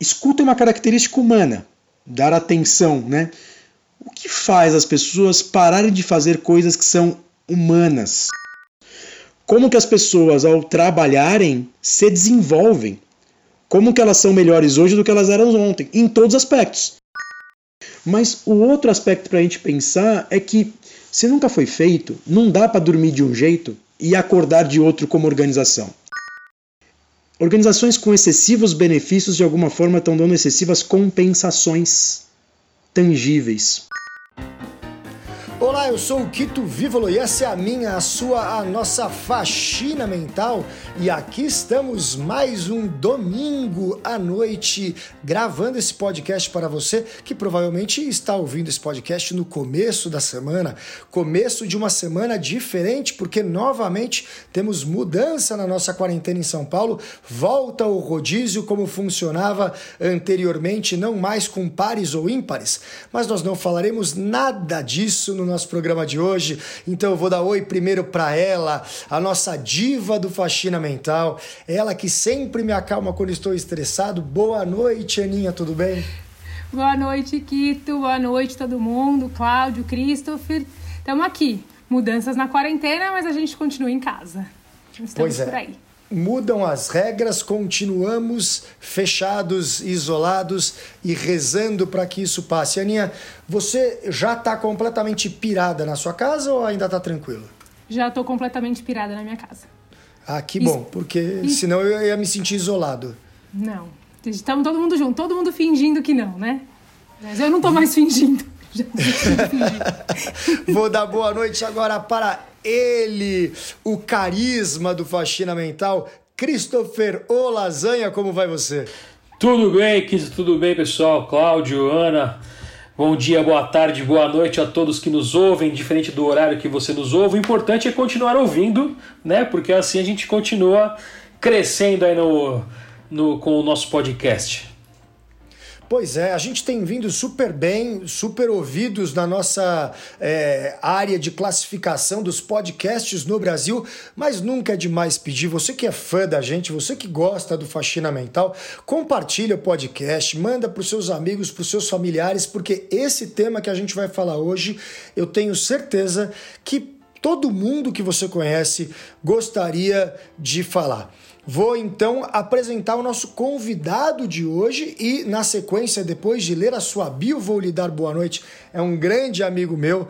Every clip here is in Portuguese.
Escuta é uma característica humana, dar atenção, né? O que faz as pessoas pararem de fazer coisas que são humanas? Como que as pessoas, ao trabalharem, se desenvolvem? Como que elas são melhores hoje do que elas eram ontem? Em todos os aspectos. Mas o outro aspecto para a gente pensar é que se nunca foi feito, não dá para dormir de um jeito e acordar de outro como organização. Organizações com excessivos benefícios de alguma forma estão dando excessivas compensações tangíveis. Olá, eu sou o Quito Vívolo e essa é a minha, a sua, a nossa faxina mental. E aqui estamos mais um domingo à noite gravando esse podcast para você que provavelmente está ouvindo esse podcast no começo da semana, começo de uma semana diferente, porque novamente temos mudança na nossa quarentena em São Paulo, volta o rodízio como funcionava anteriormente, não mais com pares ou ímpares. Mas nós não falaremos nada disso no nosso programa de hoje. Então eu vou dar oi primeiro para ela, a nossa diva do faxina mental, ela que sempre me acalma quando estou estressado. Boa noite, Aninha, tudo bem? Boa noite, Quito. Boa noite, todo mundo. Cláudio, Christopher. Estamos aqui. Mudanças na quarentena, mas a gente continua em casa. Estamos pois é. por aí mudam as regras, continuamos fechados, isolados e rezando para que isso passe. Aninha, você já está completamente pirada na sua casa ou ainda está tranquila? Já estou completamente pirada na minha casa. Ah, que bom, porque senão eu ia me sentir isolado. Não, estamos todo mundo junto, todo mundo fingindo que não, né? Mas eu não estou mais fingindo. Vou dar boa noite agora para ele, o carisma do Faxina Mental, Christopher O Lasanha, como vai você? Tudo bem, Kiz, tudo bem, pessoal? Cláudio, Ana, bom dia, boa tarde, boa noite a todos que nos ouvem, diferente do horário que você nos ouve. O importante é continuar ouvindo, né? Porque assim a gente continua crescendo aí no, no, com o nosso podcast. Pois é, a gente tem vindo super bem, super ouvidos na nossa é, área de classificação dos podcasts no Brasil, mas nunca é demais pedir. Você que é fã da gente, você que gosta do Faxina Mental, compartilha o podcast, manda para os seus amigos, para os seus familiares, porque esse tema que a gente vai falar hoje, eu tenho certeza que todo mundo que você conhece gostaria de falar. Vou então apresentar o nosso convidado de hoje e, na sequência, depois de ler a sua bio, vou lhe dar boa noite. É um grande amigo meu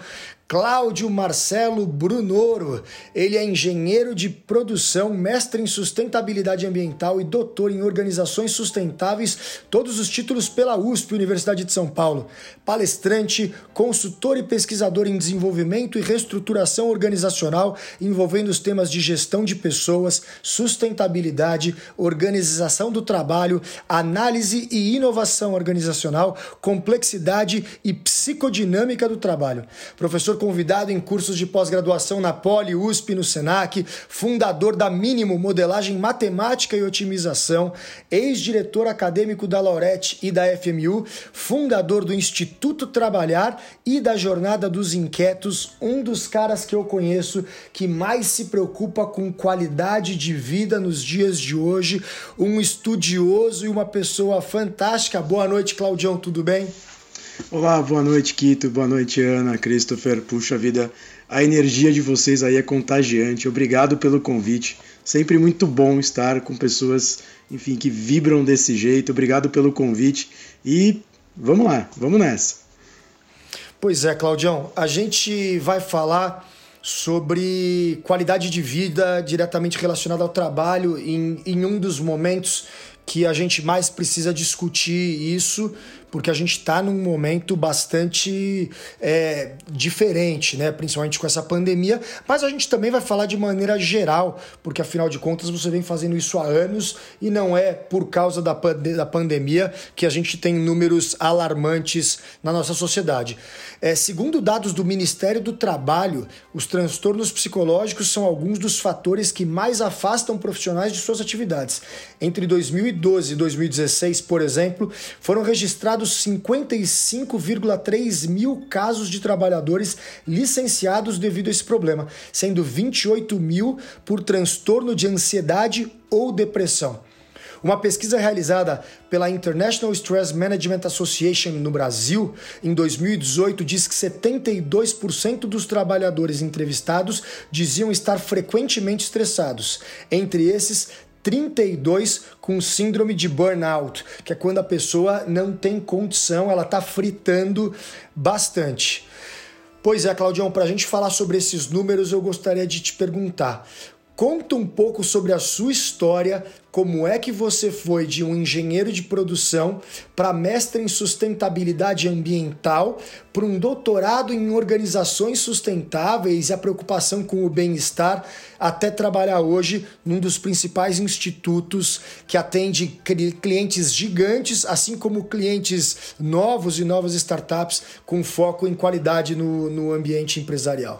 Cláudio Marcelo Brunoro. Ele é engenheiro de produção, mestre em sustentabilidade ambiental e doutor em organizações sustentáveis, todos os títulos pela USP, Universidade de São Paulo. Palestrante, consultor e pesquisador em desenvolvimento e reestruturação organizacional, envolvendo os temas de gestão de pessoas, sustentabilidade, organização do trabalho, análise e inovação organizacional, complexidade e psicodinâmica do trabalho. Professor convidado em cursos de pós-graduação na Poli, USP no Senac, fundador da Mínimo Modelagem Matemática e Otimização, ex-diretor acadêmico da Laurette e da FMU, fundador do Instituto Trabalhar e da Jornada dos Inquietos, um dos caras que eu conheço que mais se preocupa com qualidade de vida nos dias de hoje, um estudioso e uma pessoa fantástica. Boa noite, Claudião, tudo bem? Olá, boa noite, Quito. Boa noite, Ana, Christopher. Puxa vida, a energia de vocês aí é contagiante. Obrigado pelo convite. Sempre muito bom estar com pessoas, enfim, que vibram desse jeito. Obrigado pelo convite e vamos lá, vamos nessa. Pois é, Claudião, a gente vai falar sobre qualidade de vida diretamente relacionada ao trabalho em, em um dos momentos que a gente mais precisa discutir isso porque a gente está num momento bastante é, diferente, né? principalmente com essa pandemia, mas a gente também vai falar de maneira geral, porque afinal de contas você vem fazendo isso há anos e não é por causa da, da pandemia que a gente tem números alarmantes na nossa sociedade. É, segundo dados do Ministério do Trabalho, os transtornos psicológicos são alguns dos fatores que mais afastam profissionais de suas atividades. Entre 2012 e 2016, por exemplo, foram registrados registrados 55,3 mil casos de trabalhadores licenciados devido a esse problema, sendo 28 mil por transtorno de ansiedade ou depressão. Uma pesquisa realizada pela International Stress Management Association no Brasil em 2018 diz que 72% dos trabalhadores entrevistados diziam estar frequentemente estressados. Entre esses, 32 com síndrome de burnout, que é quando a pessoa não tem condição, ela está fritando bastante. Pois é, Claudião, para a gente falar sobre esses números, eu gostaria de te perguntar Conta um pouco sobre a sua história, como é que você foi de um engenheiro de produção para mestre em sustentabilidade ambiental, para um doutorado em organizações sustentáveis e a preocupação com o bem-estar, até trabalhar hoje num dos principais institutos que atende clientes gigantes, assim como clientes novos e novas startups com foco em qualidade no, no ambiente empresarial.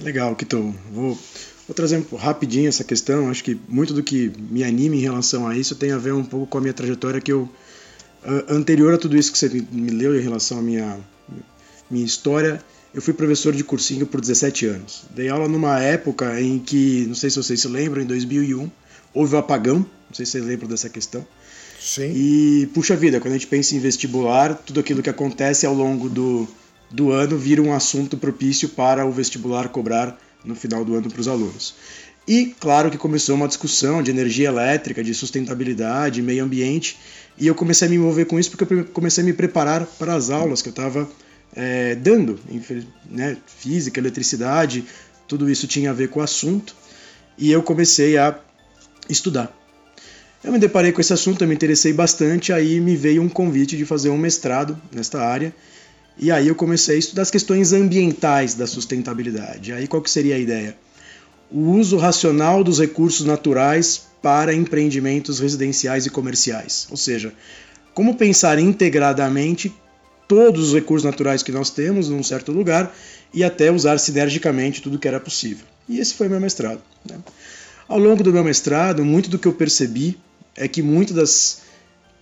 Legal, Kito. Vou Vou trazer rapidinho essa questão. Acho que muito do que me anima em relação a isso tem a ver um pouco com a minha trajetória que eu anterior a tudo isso que você me leu em relação à minha minha história. Eu fui professor de cursinho por 17 anos. Dei aula numa época em que, não sei se vocês se lembram, em 2001 houve o apagão. Não sei se vocês lembram dessa questão. Sim. E puxa vida, quando a gente pensa em vestibular, tudo aquilo que acontece ao longo do, do ano vira um assunto propício para o vestibular cobrar no final do ano para os alunos. E claro que começou uma discussão de energia elétrica, de sustentabilidade, meio ambiente, e eu comecei a me envolver com isso porque eu comecei a me preparar para as aulas que eu estava é, dando, né, física, eletricidade, tudo isso tinha a ver com o assunto, e eu comecei a estudar. Eu me deparei com esse assunto, eu me interessei bastante, aí me veio um convite de fazer um mestrado nesta área, e aí eu comecei a estudar as questões ambientais da sustentabilidade. Aí qual que seria a ideia? O uso racional dos recursos naturais para empreendimentos residenciais e comerciais. Ou seja, como pensar integradamente todos os recursos naturais que nós temos num certo lugar e até usar sinergicamente tudo que era possível. E esse foi meu mestrado. Né? Ao longo do meu mestrado, muito do que eu percebi é que muitas das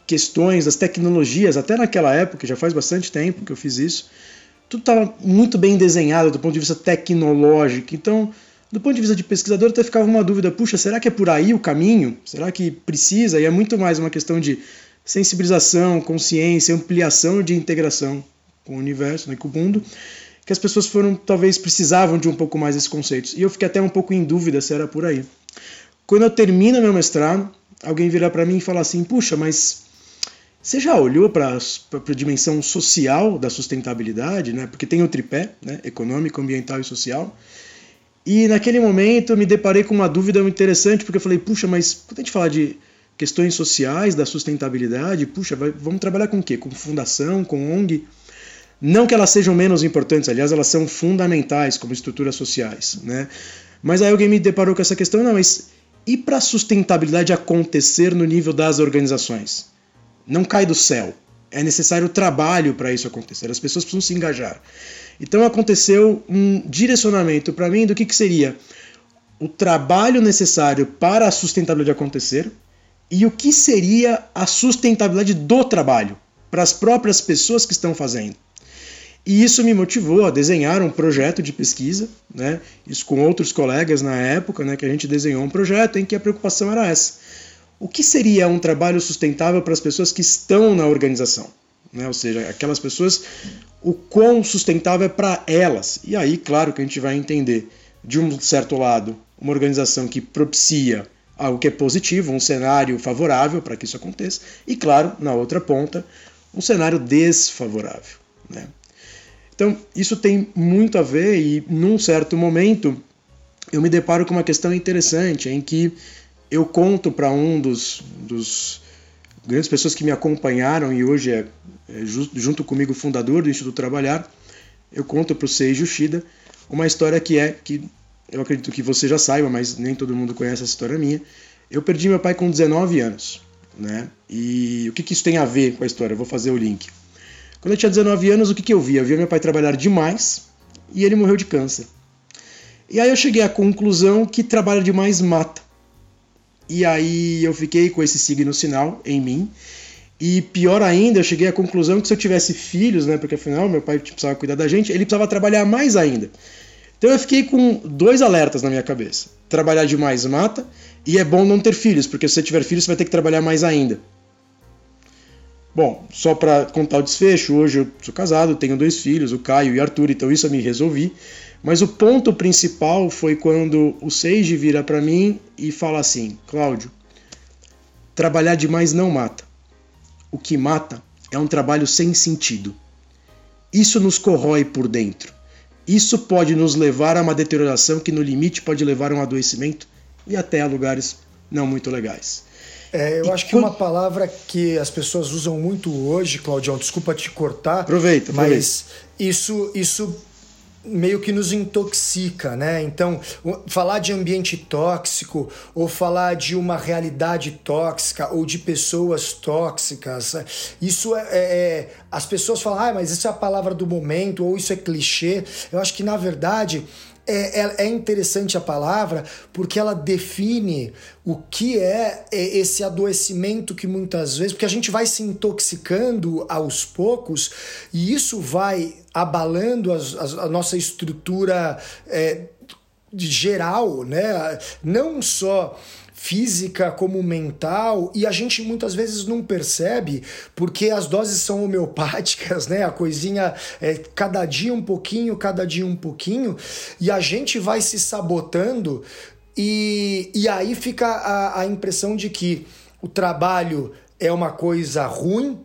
questões, das tecnologias, até naquela época, já faz bastante tempo que eu fiz isso, tudo estava muito bem desenhado do ponto de vista tecnológico. Então, do ponto de vista de pesquisador, até ficava uma dúvida: puxa, será que é por aí o caminho? Será que precisa? E é muito mais uma questão de sensibilização, consciência, ampliação de integração com o universo, né, com o mundo, que as pessoas foram, talvez, precisavam de um pouco mais desses conceitos. E eu fiquei até um pouco em dúvida se era por aí. Quando eu termino meu mestrado, alguém vira para mim e fala assim: puxa, mas você já olhou para a dimensão social da sustentabilidade, né? porque tem o tripé, né? econômico, ambiental e social. E naquele momento eu me deparei com uma dúvida muito interessante, porque eu falei, puxa, mas quando a gente fala de questões sociais, da sustentabilidade, puxa, vai, vamos trabalhar com o quê? Com fundação, com ONG? Não que elas sejam menos importantes, aliás, elas são fundamentais como estruturas sociais. Né? Mas aí alguém me deparou com essa questão, não, mas e para a sustentabilidade acontecer no nível das organizações? Não cai do céu. É necessário trabalho para isso acontecer. As pessoas precisam se engajar. Então aconteceu um direcionamento para mim do que, que seria o trabalho necessário para a sustentabilidade acontecer e o que seria a sustentabilidade do trabalho para as próprias pessoas que estão fazendo. E isso me motivou a desenhar um projeto de pesquisa, né? isso com outros colegas na época, né? que a gente desenhou um projeto em que a preocupação era essa o que seria um trabalho sustentável para as pessoas que estão na organização? Né? Ou seja, aquelas pessoas, o quão sustentável é para elas. E aí, claro que a gente vai entender, de um certo lado, uma organização que propicia algo que é positivo, um cenário favorável para que isso aconteça, e claro, na outra ponta, um cenário desfavorável. Né? Então, isso tem muito a ver, e num certo momento eu me deparo com uma questão interessante em que eu conto para um dos, dos grandes pessoas que me acompanharam e hoje é, é junto comigo fundador do Instituto Trabalhar, eu conto para o Seiji Yoshida uma história que é, que eu acredito que você já saiba, mas nem todo mundo conhece essa história minha. Eu perdi meu pai com 19 anos, né? E o que, que isso tem a ver com a história? Eu vou fazer o link. Quando eu tinha 19 anos, o que, que eu via? Eu via meu pai trabalhar demais e ele morreu de câncer. E aí eu cheguei à conclusão que trabalho demais mata. E aí eu fiquei com esse signo sinal em mim. E pior ainda, eu cheguei à conclusão que se eu tivesse filhos, né, porque afinal meu pai precisava cuidar da gente, ele precisava trabalhar mais ainda. Então eu fiquei com dois alertas na minha cabeça. Trabalhar demais mata e é bom não ter filhos, porque se você tiver filhos você vai ter que trabalhar mais ainda. Bom, só para contar o desfecho, hoje eu sou casado, tenho dois filhos, o Caio e o Arthur, então isso eu me resolvi. Mas o ponto principal foi quando o Seiji vira para mim e fala assim: Cláudio, trabalhar demais não mata. O que mata é um trabalho sem sentido. Isso nos corrói por dentro. Isso pode nos levar a uma deterioração que, no limite, pode levar a um adoecimento e até a lugares não muito legais. É, eu e acho que quando... uma palavra que as pessoas usam muito hoje, Claudião, desculpa te cortar. Aproveita, aproveita. Mas isso, isso meio que nos intoxica, né? Então, falar de ambiente tóxico ou falar de uma realidade tóxica ou de pessoas tóxicas, isso é, é, é as pessoas falam, ah, mas isso é a palavra do momento ou isso é clichê. Eu acho que na verdade é, é, é, interessante a palavra porque ela define o que é, é esse adoecimento que muitas vezes. Porque a gente vai se intoxicando aos poucos e isso vai abalando as, as, a nossa estrutura é, geral, né? Não só física como mental e a gente muitas vezes não percebe porque as doses são homeopáticas, né? A coisinha é cada dia um pouquinho, cada dia um pouquinho e a gente vai se sabotando e, e aí fica a, a impressão de que o trabalho é uma coisa ruim,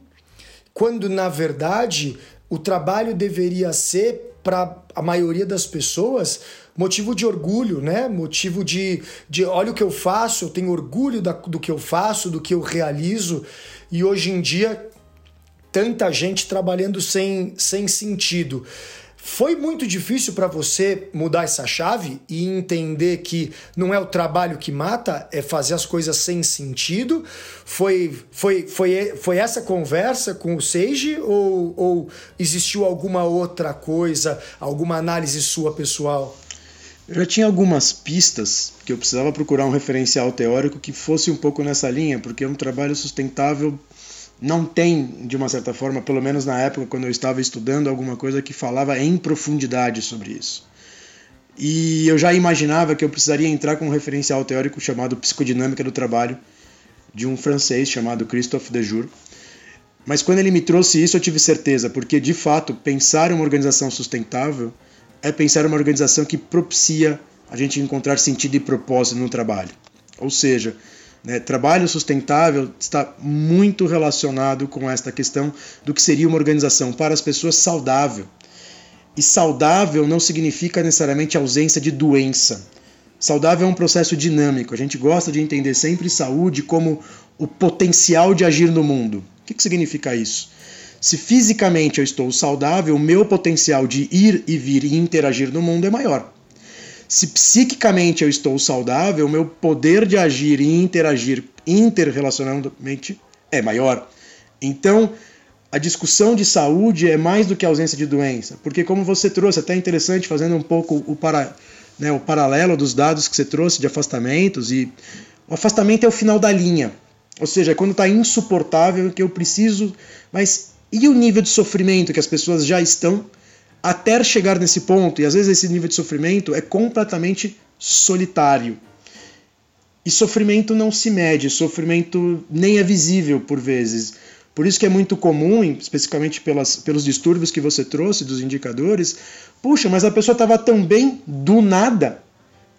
quando na verdade o trabalho deveria ser para a maioria das pessoas motivo de orgulho, né? Motivo de, de olha o que eu faço, eu tenho orgulho da, do que eu faço, do que eu realizo. E hoje em dia, tanta gente trabalhando sem, sem sentido. Foi muito difícil para você mudar essa chave e entender que não é o trabalho que mata, é fazer as coisas sem sentido? Foi, foi, foi, foi essa conversa com o Seiji ou, ou existiu alguma outra coisa, alguma análise sua pessoal? Eu já tinha algumas pistas que eu precisava procurar um referencial teórico que fosse um pouco nessa linha, porque um trabalho sustentável não tem, de uma certa forma, pelo menos na época quando eu estava estudando, alguma coisa que falava em profundidade sobre isso. E eu já imaginava que eu precisaria entrar com um referencial teórico chamado Psicodinâmica do Trabalho, de um francês chamado Christophe Dejour. Mas quando ele me trouxe isso, eu tive certeza, porque de fato, pensar uma organização sustentável é pensar uma organização que propicia a gente encontrar sentido e propósito no trabalho. Ou seja, né? Trabalho sustentável está muito relacionado com esta questão do que seria uma organização para as pessoas saudável. E saudável não significa necessariamente ausência de doença. Saudável é um processo dinâmico. A gente gosta de entender sempre saúde como o potencial de agir no mundo. O que, que significa isso? Se fisicamente eu estou saudável, o meu potencial de ir e vir e interagir no mundo é maior. Se psiquicamente eu estou saudável, o meu poder de agir e interagir interrelacionalmente é maior. Então, a discussão de saúde é mais do que a ausência de doença, porque como você trouxe, até interessante fazendo um pouco o, para, né, o paralelo dos dados que você trouxe de afastamentos e o afastamento é o final da linha, ou seja, é quando está insuportável que eu preciso, mas e o nível de sofrimento que as pessoas já estão até chegar nesse ponto, e às vezes esse nível de sofrimento é completamente solitário. E sofrimento não se mede, sofrimento nem é visível por vezes. Por isso que é muito comum, especificamente pelas, pelos distúrbios que você trouxe dos indicadores, puxa, mas a pessoa estava tão bem do nada.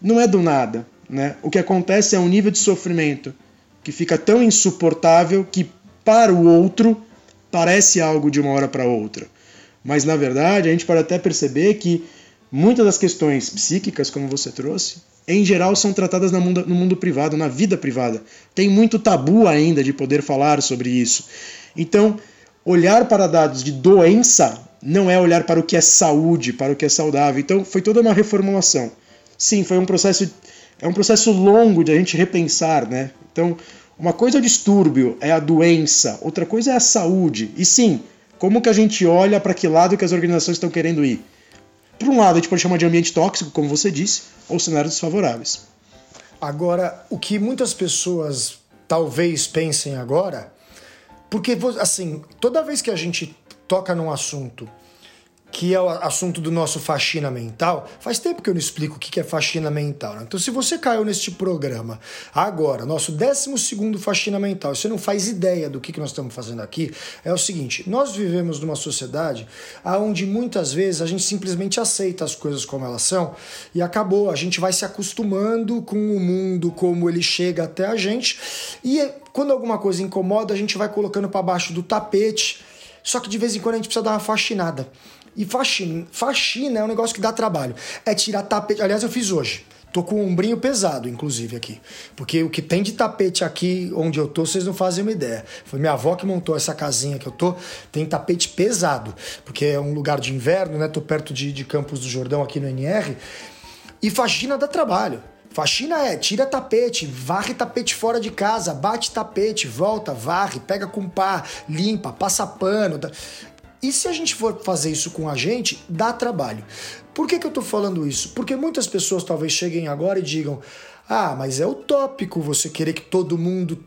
Não é do nada. Né? O que acontece é um nível de sofrimento que fica tão insuportável que para o outro parece algo de uma hora para outra. Mas na verdade, a gente pode até perceber que muitas das questões psíquicas, como você trouxe, em geral são tratadas no mundo, no mundo privado, na vida privada. Tem muito tabu ainda de poder falar sobre isso. Então, olhar para dados de doença não é olhar para o que é saúde, para o que é saudável. Então, foi toda uma reformulação. Sim, foi um processo é um processo longo de a gente repensar, né? Então, uma coisa é o distúrbio, é a doença, outra coisa é a saúde. E sim, como que a gente olha para que lado que as organizações estão querendo ir? Por um lado, a gente pode chamar de ambiente tóxico, como você disse, ou cenários desfavoráveis. Agora, o que muitas pessoas talvez pensem agora, porque assim, toda vez que a gente toca num assunto que é o assunto do nosso faxina mental, faz tempo que eu não explico o que é faxina mental. Né? Então, se você caiu neste programa agora, nosso 12 faxina mental, você não faz ideia do que nós estamos fazendo aqui, é o seguinte: nós vivemos numa sociedade onde muitas vezes a gente simplesmente aceita as coisas como elas são e acabou. A gente vai se acostumando com o mundo como ele chega até a gente e quando alguma coisa incomoda, a gente vai colocando para baixo do tapete. Só que de vez em quando a gente precisa dar uma faxinada. E faxina, faxina é um negócio que dá trabalho. É tirar tapete. Aliás, eu fiz hoje. Tô com um ombrinho pesado, inclusive, aqui. Porque o que tem de tapete aqui onde eu tô, vocês não fazem uma ideia. Foi minha avó que montou essa casinha que eu tô. Tem tapete pesado. Porque é um lugar de inverno, né? Tô perto de, de Campos do Jordão, aqui no NR. E faxina dá trabalho. Faxina é tira tapete, varre tapete fora de casa, bate tapete, volta, varre, pega com pá, limpa, passa pano. E se a gente for fazer isso com a gente, dá trabalho. Por que, que eu estou falando isso? Porque muitas pessoas talvez cheguem agora e digam: ah, mas é utópico você querer que todo mundo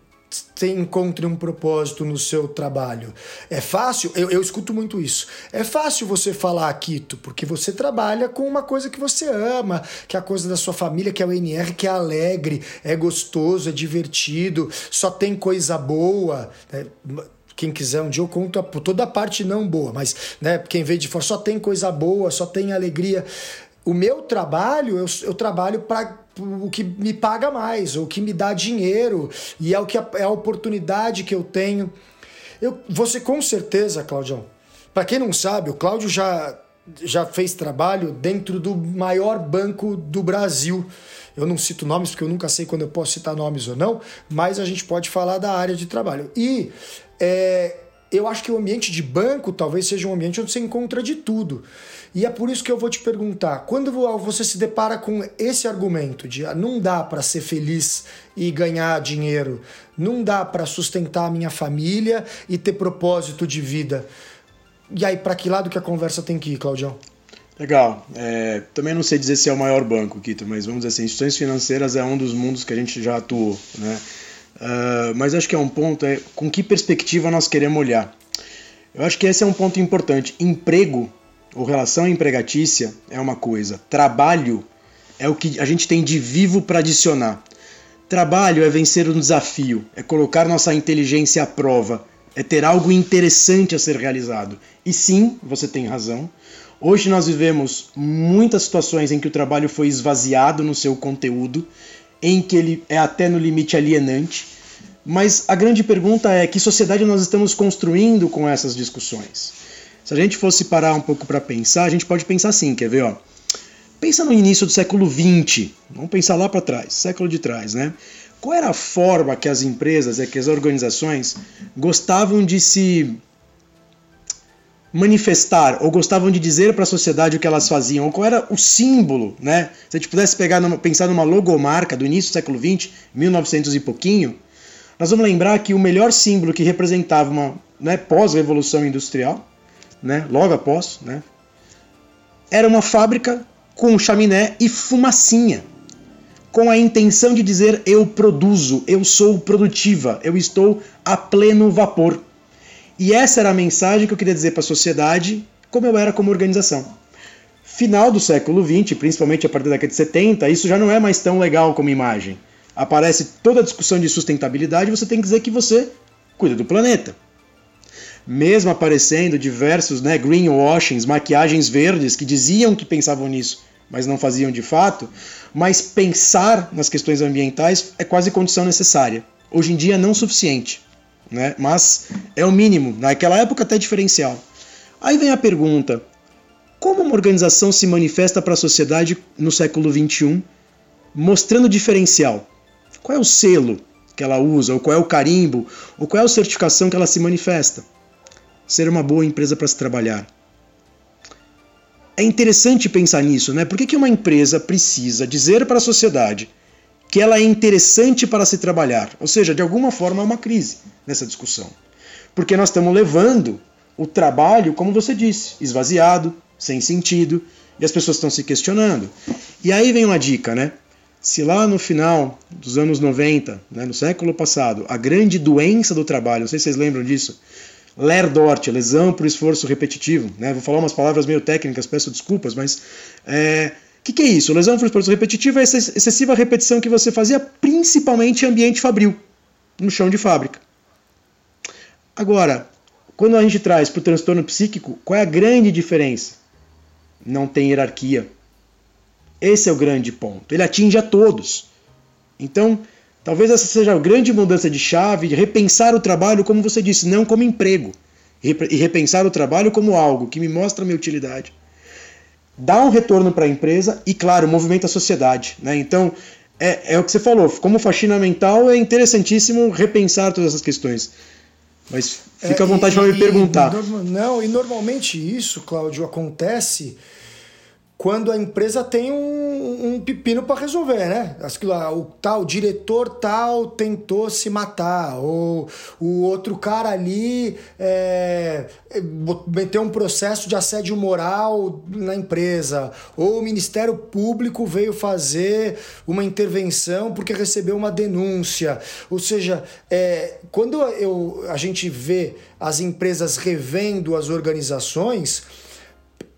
encontre um propósito no seu trabalho. É fácil, eu, eu, escuto muito isso. É fácil você falar, Quito, porque você trabalha com uma coisa que você ama, que é a coisa da sua família, que é o NR, que é alegre, é gostoso, é divertido, só tem coisa boa. Né? Quem quiser um dia eu conto toda a parte não boa, mas né, quem veio de fora só tem coisa boa, só tem alegria. O meu trabalho, eu, eu trabalho para o que me paga mais, o que me dá dinheiro, e é o que é a oportunidade que eu tenho. Eu, você com certeza, Claudião, para quem não sabe, o Cláudio já, já fez trabalho dentro do maior banco do Brasil. Eu não cito nomes porque eu nunca sei quando eu posso citar nomes ou não, mas a gente pode falar da área de trabalho. E é, eu acho que o ambiente de banco talvez seja um ambiente onde você encontra de tudo. E é por isso que eu vou te perguntar: quando você se depara com esse argumento de ah, não dá para ser feliz e ganhar dinheiro, não dá para sustentar a minha família e ter propósito de vida, e aí para que lado que a conversa tem que ir, Claudião? Legal. É, também não sei dizer se é o maior banco, Kito, mas vamos dizer assim, instituições financeiras é um dos mundos que a gente já atuou, né? Uh, mas acho que é um ponto, é com que perspectiva nós queremos olhar. Eu acho que esse é um ponto importante. Emprego ou relação empregatícia é uma coisa, trabalho é o que a gente tem de vivo para adicionar. Trabalho é vencer um desafio, é colocar nossa inteligência à prova, é ter algo interessante a ser realizado. E sim, você tem razão. Hoje nós vivemos muitas situações em que o trabalho foi esvaziado no seu conteúdo em que ele é até no limite alienante. Mas a grande pergunta é que sociedade nós estamos construindo com essas discussões? Se a gente fosse parar um pouco para pensar, a gente pode pensar assim, quer ver? Ó? Pensa no início do século XX, vamos pensar lá para trás, século de trás, né? Qual era a forma que as empresas, que as organizações gostavam de se manifestar ou gostavam de dizer para a sociedade o que elas faziam, ou qual era o símbolo, né? Se a gente pudesse pegar numa, pensar numa logomarca do início do século XX, 1900 e pouquinho, nós vamos lembrar que o melhor símbolo que representava uma né, pós-revolução industrial, né, logo após, né, era uma fábrica com chaminé e fumacinha, com a intenção de dizer eu produzo, eu sou produtiva, eu estou a pleno vapor. E essa era a mensagem que eu queria dizer para a sociedade, como eu era como organização. Final do século XX, principalmente a partir da década de 70, isso já não é mais tão legal como imagem. Aparece toda a discussão de sustentabilidade, você tem que dizer que você cuida do planeta. Mesmo aparecendo diversos né, greenwashings, maquiagens verdes que diziam que pensavam nisso, mas não faziam de fato, mas pensar nas questões ambientais é quase condição necessária. Hoje em dia não suficiente né? mas é o mínimo, naquela época até diferencial. Aí vem a pergunta: como uma organização se manifesta para a sociedade no século XXI, mostrando diferencial? Qual é o selo que ela usa, ou qual é o carimbo, ou qual é a certificação que ela se manifesta? Ser uma boa empresa para se trabalhar. É interessante pensar nisso, né? Por que, que uma empresa precisa dizer para a sociedade que ela é interessante para se trabalhar. Ou seja, de alguma forma é uma crise nessa discussão. Porque nós estamos levando o trabalho, como você disse, esvaziado, sem sentido, e as pessoas estão se questionando. E aí vem uma dica, né? Se lá no final dos anos 90, né, no século passado, a grande doença do trabalho, não sei se vocês lembram disso, Lerdort, lesão por esforço repetitivo. Né? Vou falar umas palavras meio técnicas, peço desculpas, mas é, o que, que, é isso? Lesão por esforço repetitivo é essa excessiva repetição que você fazia principalmente em ambiente fabril, no chão de fábrica. Agora, quando a gente traz para o transtorno psíquico, qual é a grande diferença? Não tem hierarquia. Esse é o grande ponto. Ele atinge a todos. Então, talvez essa seja a grande mudança de chave, de repensar o trabalho, como você disse, não como emprego. E repensar o trabalho como algo que me mostra a minha utilidade. Dá um retorno para a empresa e, claro, movimenta a sociedade. Né? Então, é, é o que você falou. Como faxina mental, é interessantíssimo repensar todas essas questões. Mas fica à vontade é, para me perguntar. não, e normalmente isso, Cláudio, acontece quando a empresa tem um, um pepino para resolver, né? O tal diretor tal tentou se matar, ou o outro cara ali é, meteu um processo de assédio moral na empresa, ou o Ministério Público veio fazer uma intervenção porque recebeu uma denúncia. Ou seja, é, quando eu, a gente vê as empresas revendo as organizações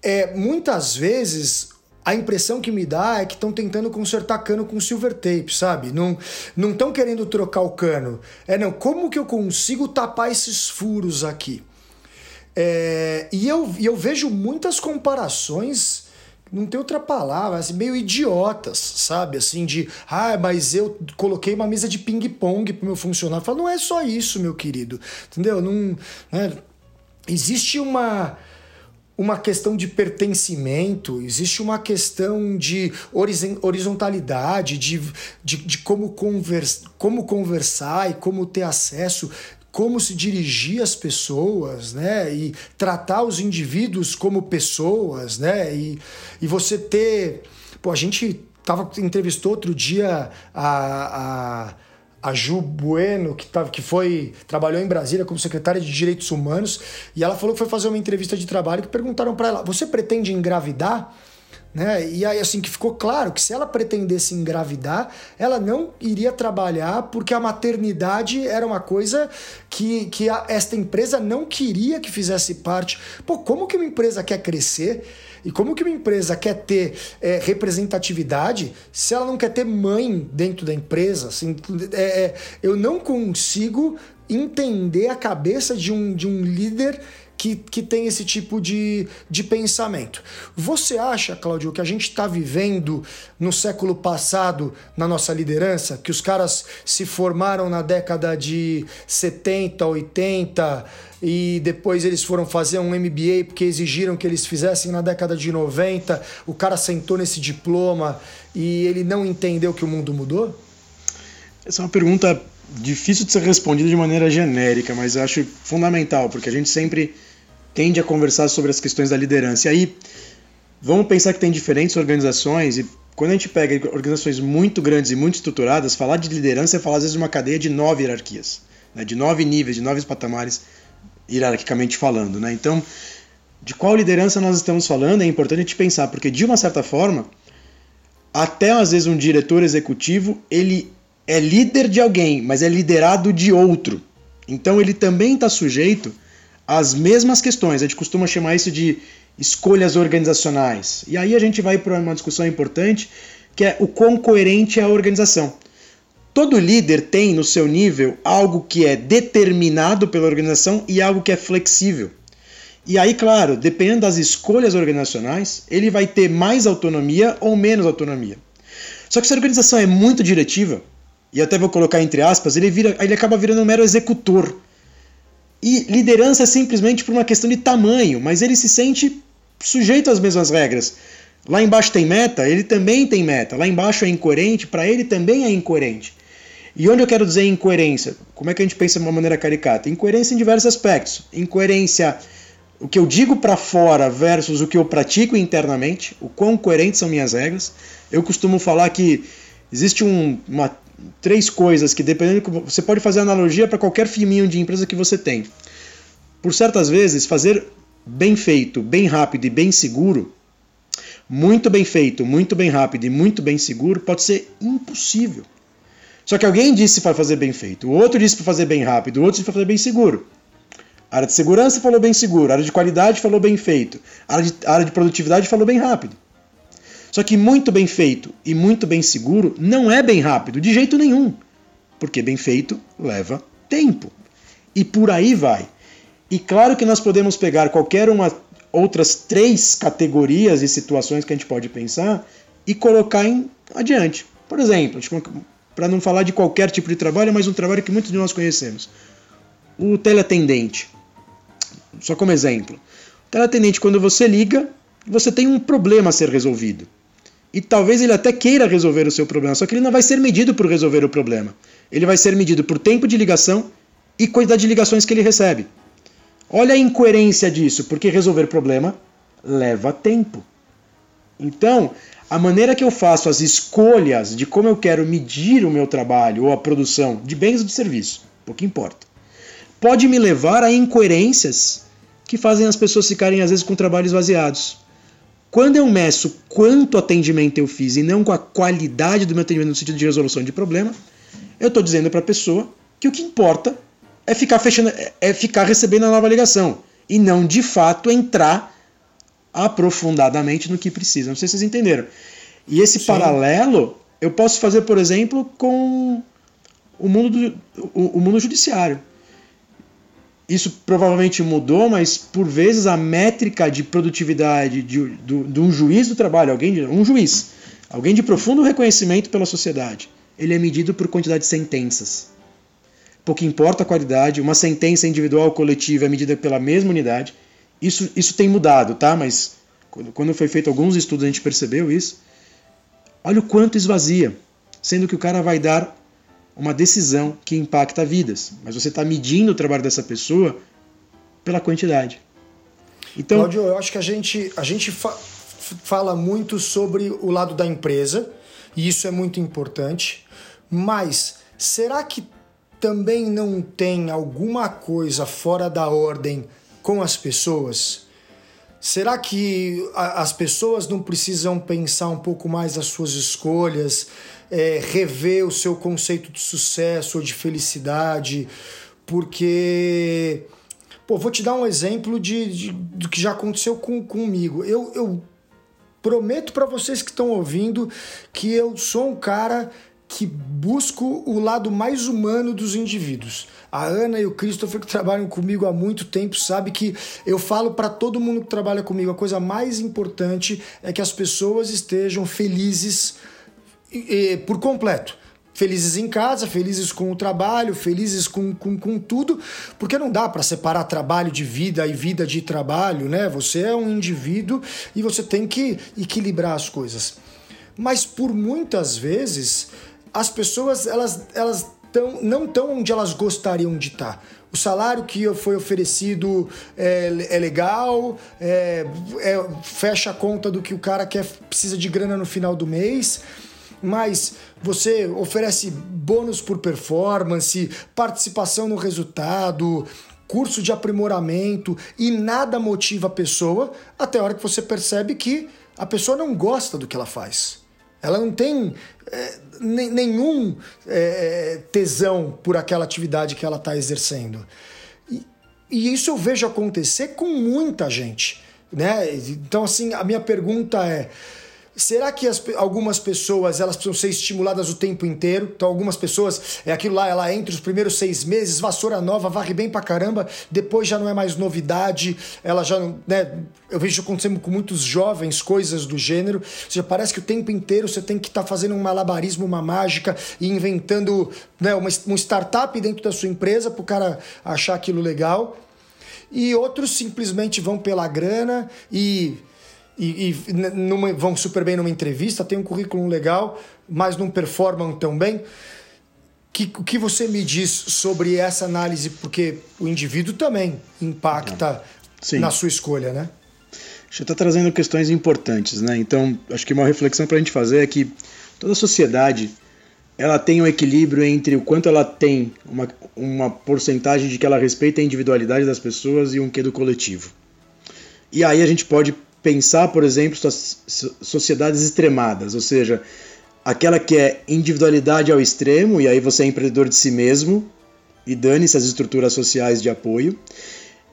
é, muitas vezes a impressão que me dá é que estão tentando consertar cano com silver tape, sabe? Não não estão querendo trocar o cano. É não, como que eu consigo tapar esses furos aqui? É, e, eu, eu vejo muitas comparações, não tem outra palavra, assim, meio idiotas, sabe? Assim, de, ah, mas eu coloquei uma mesa de ping-pong pro meu funcionário. Falo, não é só isso, meu querido, entendeu? Não, né? Existe uma uma questão de pertencimento, existe uma questão de horizontalidade, de, de, de como, convers, como conversar e como ter acesso, como se dirigir às pessoas, né? E tratar os indivíduos como pessoas, né? E, e você ter. Pô, a gente tava, entrevistou outro dia a, a a Ju Bueno, que, tava, que foi trabalhou em Brasília como secretária de Direitos Humanos, e ela falou que foi fazer uma entrevista de trabalho que perguntaram para ela: "Você pretende engravidar?" Né? E aí assim que ficou claro que se ela pretendesse engravidar, ela não iria trabalhar porque a maternidade era uma coisa que, que a, esta empresa não queria que fizesse parte. Pô, como que uma empresa quer crescer? E como que uma empresa quer ter é, representatividade se ela não quer ter mãe dentro da empresa? Assim, é, é, eu não consigo entender a cabeça de um, de um líder que, que tem esse tipo de, de pensamento. Você acha, Claudio, que a gente está vivendo no século passado na nossa liderança, que os caras se formaram na década de 70, 80 e depois eles foram fazer um MBA porque exigiram que eles fizessem na década de 90, o cara sentou nesse diploma e ele não entendeu que o mundo mudou? Essa é uma pergunta difícil de ser respondida de maneira genérica, mas acho fundamental, porque a gente sempre tende a conversar sobre as questões da liderança. E aí, vamos pensar que tem diferentes organizações e quando a gente pega organizações muito grandes e muito estruturadas, falar de liderança é falar às vezes de uma cadeia de nove hierarquias, né? de nove níveis, de nove patamares, hierarquicamente falando. Né? Então, de qual liderança nós estamos falando é importante a gente pensar, porque de uma certa forma, até às vezes um diretor executivo, ele é líder de alguém, mas é liderado de outro. Então ele também está sujeito as mesmas questões. A gente costuma chamar isso de escolhas organizacionais. E aí a gente vai para uma discussão importante, que é o quão coerente é a organização. Todo líder tem no seu nível algo que é determinado pela organização e algo que é flexível. E aí, claro, dependendo das escolhas organizacionais, ele vai ter mais autonomia ou menos autonomia. Só que se a organização é muito diretiva, e até vou colocar entre aspas, ele, vira, ele acaba virando um mero executor. E liderança é simplesmente por uma questão de tamanho, mas ele se sente sujeito às mesmas regras. Lá embaixo tem meta, ele também tem meta. Lá embaixo é incoerente, para ele também é incoerente. E onde eu quero dizer incoerência? Como é que a gente pensa de uma maneira caricata? Incoerência em diversos aspectos. Incoerência, o que eu digo para fora versus o que eu pratico internamente, o quão coerentes são minhas regras. Eu costumo falar que existe um, uma três coisas que, dependendo. Você pode fazer analogia para qualquer filminho de empresa que você tem. Por certas vezes, fazer bem feito, bem rápido e bem seguro, muito bem feito, muito bem rápido e muito bem seguro, pode ser impossível. Só que alguém disse para fazer bem feito, o outro disse para fazer bem rápido, o outro disse para fazer bem seguro. A área de segurança falou bem seguro, a área de qualidade falou bem feito, a área de, a área de produtividade falou bem rápido. Só que muito bem feito e muito bem seguro não é bem rápido, de jeito nenhum. Porque bem feito leva tempo. E por aí vai. E claro que nós podemos pegar qualquer uma outras três categorias e situações que a gente pode pensar e colocar em adiante. Por exemplo, para não falar de qualquer tipo de trabalho, mas um trabalho que muitos de nós conhecemos. O teleatendente. Só como exemplo. O teleatendente, quando você liga, você tem um problema a ser resolvido. E talvez ele até queira resolver o seu problema, só que ele não vai ser medido por resolver o problema. Ele vai ser medido por tempo de ligação e quantidade de ligações que ele recebe. Olha a incoerência disso, porque resolver problema leva tempo. Então, a maneira que eu faço as escolhas de como eu quero medir o meu trabalho ou a produção de bens ou de serviço, pouco importa, pode me levar a incoerências que fazem as pessoas ficarem às vezes com trabalhos esvaziados. Quando eu meço quanto atendimento eu fiz e não com a qualidade do meu atendimento no sentido de resolução de problema, eu estou dizendo para a pessoa que o que importa é ficar fechando, é ficar recebendo a nova ligação e não de fato entrar aprofundadamente no que precisa. Não sei se vocês entenderam. E esse Sim. paralelo eu posso fazer, por exemplo, com o mundo, do, o, o mundo judiciário isso provavelmente mudou, mas por vezes a métrica de produtividade de, de, de um juiz do trabalho, alguém um juiz, alguém de profundo reconhecimento pela sociedade, ele é medido por quantidade de sentenças. Pouco importa a qualidade, uma sentença individual ou coletiva é medida pela mesma unidade. Isso, isso tem mudado, tá? Mas quando, quando foi feito alguns estudos a gente percebeu isso. Olha o quanto esvazia, sendo que o cara vai dar uma decisão que impacta vidas, mas você está medindo o trabalho dessa pessoa pela quantidade. Então, Claudio, eu acho que a gente, a gente fa fala muito sobre o lado da empresa, e isso é muito importante, mas será que também não tem alguma coisa fora da ordem com as pessoas? Será que as pessoas não precisam pensar um pouco mais as suas escolhas, é, rever o seu conceito de sucesso ou de felicidade? Porque, pô, vou te dar um exemplo de, de do que já aconteceu com, comigo. Eu, eu prometo para vocês que estão ouvindo que eu sou um cara que busco o lado mais humano dos indivíduos. A Ana e o Christopher que trabalham comigo há muito tempo sabe que eu falo para todo mundo que trabalha comigo a coisa mais importante é que as pessoas estejam felizes e, por completo. Felizes em casa, felizes com o trabalho, felizes com, com, com tudo, porque não dá para separar trabalho de vida e vida de trabalho, né? Você é um indivíduo e você tem que equilibrar as coisas. Mas por muitas vezes as pessoas elas, elas tão, não estão onde elas gostariam de estar. Tá. O salário que foi oferecido é, é legal, é, é, fecha a conta do que o cara quer, precisa de grana no final do mês, mas você oferece bônus por performance, participação no resultado, curso de aprimoramento e nada motiva a pessoa até a hora que você percebe que a pessoa não gosta do que ela faz. Ela não tem é, nenhum é, tesão por aquela atividade que ela está exercendo. E, e, isso eu vejo acontecer com muita gente. Né? Então, assim, a minha pergunta é Será que as, algumas pessoas elas precisam ser estimuladas o tempo inteiro? Então, algumas pessoas, é aquilo lá, ela entre os primeiros seis meses, vassoura nova, varre bem pra caramba, depois já não é mais novidade, ela já não. Né, eu vejo acontecendo com muitos jovens coisas do gênero. Ou seja, parece que o tempo inteiro você tem que estar tá fazendo um malabarismo, uma mágica e inventando né, uma, um startup dentro da sua empresa para o cara achar aquilo legal. E outros simplesmente vão pela grana e e, e numa, vão super bem numa entrevista, tem um currículo legal, mas não performam tão bem. Que, o que você me diz sobre essa análise? Porque o indivíduo também impacta Sim. na sua escolha, né? Você está trazendo questões importantes, né? Então, acho que uma reflexão para a gente fazer é que toda sociedade ela tem um equilíbrio entre o quanto ela tem uma, uma porcentagem de que ela respeita a individualidade das pessoas e um quê do coletivo. E aí a gente pode pensar, por exemplo, sociedades extremadas, ou seja, aquela que é individualidade ao extremo, e aí você é empreendedor de si mesmo, e dane-se as estruturas sociais de apoio,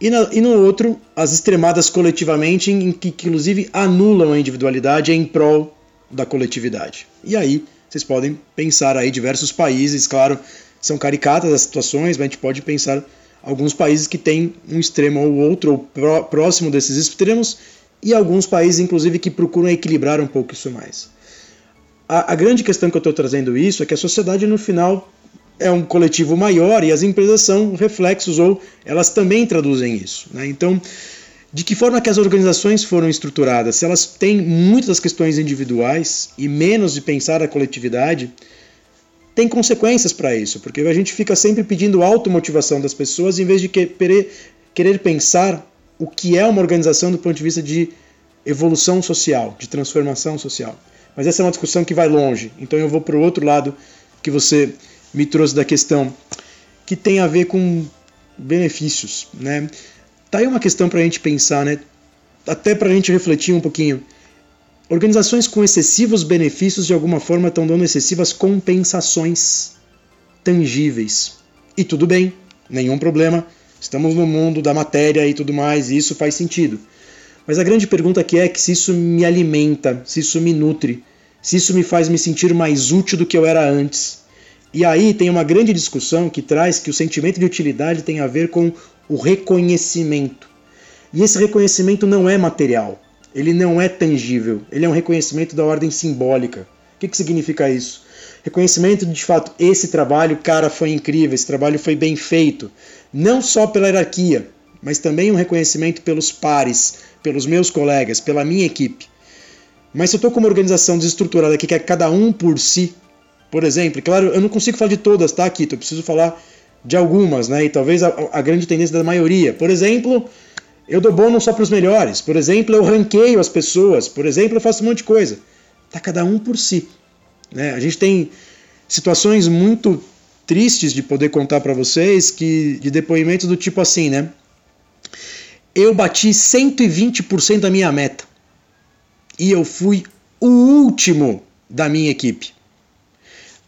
e, na, e no outro, as extremadas coletivamente, em, em que, inclusive anulam a individualidade em prol da coletividade. E aí vocês podem pensar aí diversos países, claro, são caricatas as situações, mas a gente pode pensar alguns países que têm um extremo ou outro, ou próximo desses extremos, e alguns países, inclusive, que procuram equilibrar um pouco isso mais. A, a grande questão que eu estou trazendo isso é que a sociedade, no final, é um coletivo maior e as empresas são reflexos ou elas também traduzem isso. Né? Então, de que forma que as organizações foram estruturadas? Se elas têm muitas questões individuais e menos de pensar a coletividade, tem consequências para isso, porque a gente fica sempre pedindo automotivação das pessoas em vez de querer, querer pensar o que é uma organização do ponto de vista de evolução social, de transformação social. Mas essa é uma discussão que vai longe, então eu vou para o outro lado que você me trouxe da questão que tem a ver com benefícios, né? Tá aí uma questão para a gente pensar, né? Até para a gente refletir um pouquinho. Organizações com excessivos benefícios de alguma forma estão dando excessivas compensações tangíveis. E tudo bem, nenhum problema. Estamos no mundo da matéria e tudo mais, e isso faz sentido. Mas a grande pergunta aqui é que se isso me alimenta, se isso me nutre, se isso me faz me sentir mais útil do que eu era antes, e aí tem uma grande discussão que traz que o sentimento de utilidade tem a ver com o reconhecimento. E esse reconhecimento não é material, ele não é tangível, ele é um reconhecimento da ordem simbólica. O que, que significa isso? Reconhecimento de, de fato, esse trabalho, cara, foi incrível, esse trabalho foi bem feito. Não só pela hierarquia, mas também um reconhecimento pelos pares, pelos meus colegas, pela minha equipe. Mas se eu estou com uma organização desestruturada que quer cada um por si, por exemplo, claro, eu não consigo falar de todas, tá, Kito? Eu preciso falar de algumas, né? E talvez a, a grande tendência da maioria. Por exemplo, eu dou bônus só para os melhores. Por exemplo, eu ranqueio as pessoas. Por exemplo, eu faço um monte de coisa. Tá cada um por si. Né? A gente tem situações muito tristes de poder contar para vocês que de depoimentos do tipo assim, né? Eu bati 120% da minha meta. E eu fui o último da minha equipe.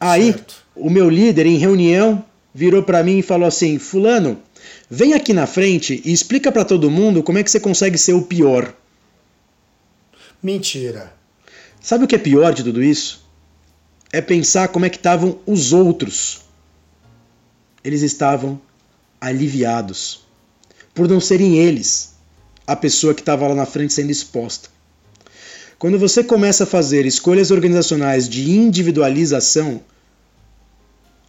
Aí, certo. o meu líder, em reunião, virou para mim e falou assim: Fulano, vem aqui na frente e explica para todo mundo como é que você consegue ser o pior. Mentira. Sabe o que é pior de tudo isso? É pensar como é que estavam os outros. Eles estavam aliviados por não serem eles a pessoa que estava lá na frente sendo exposta. Quando você começa a fazer escolhas organizacionais de individualização,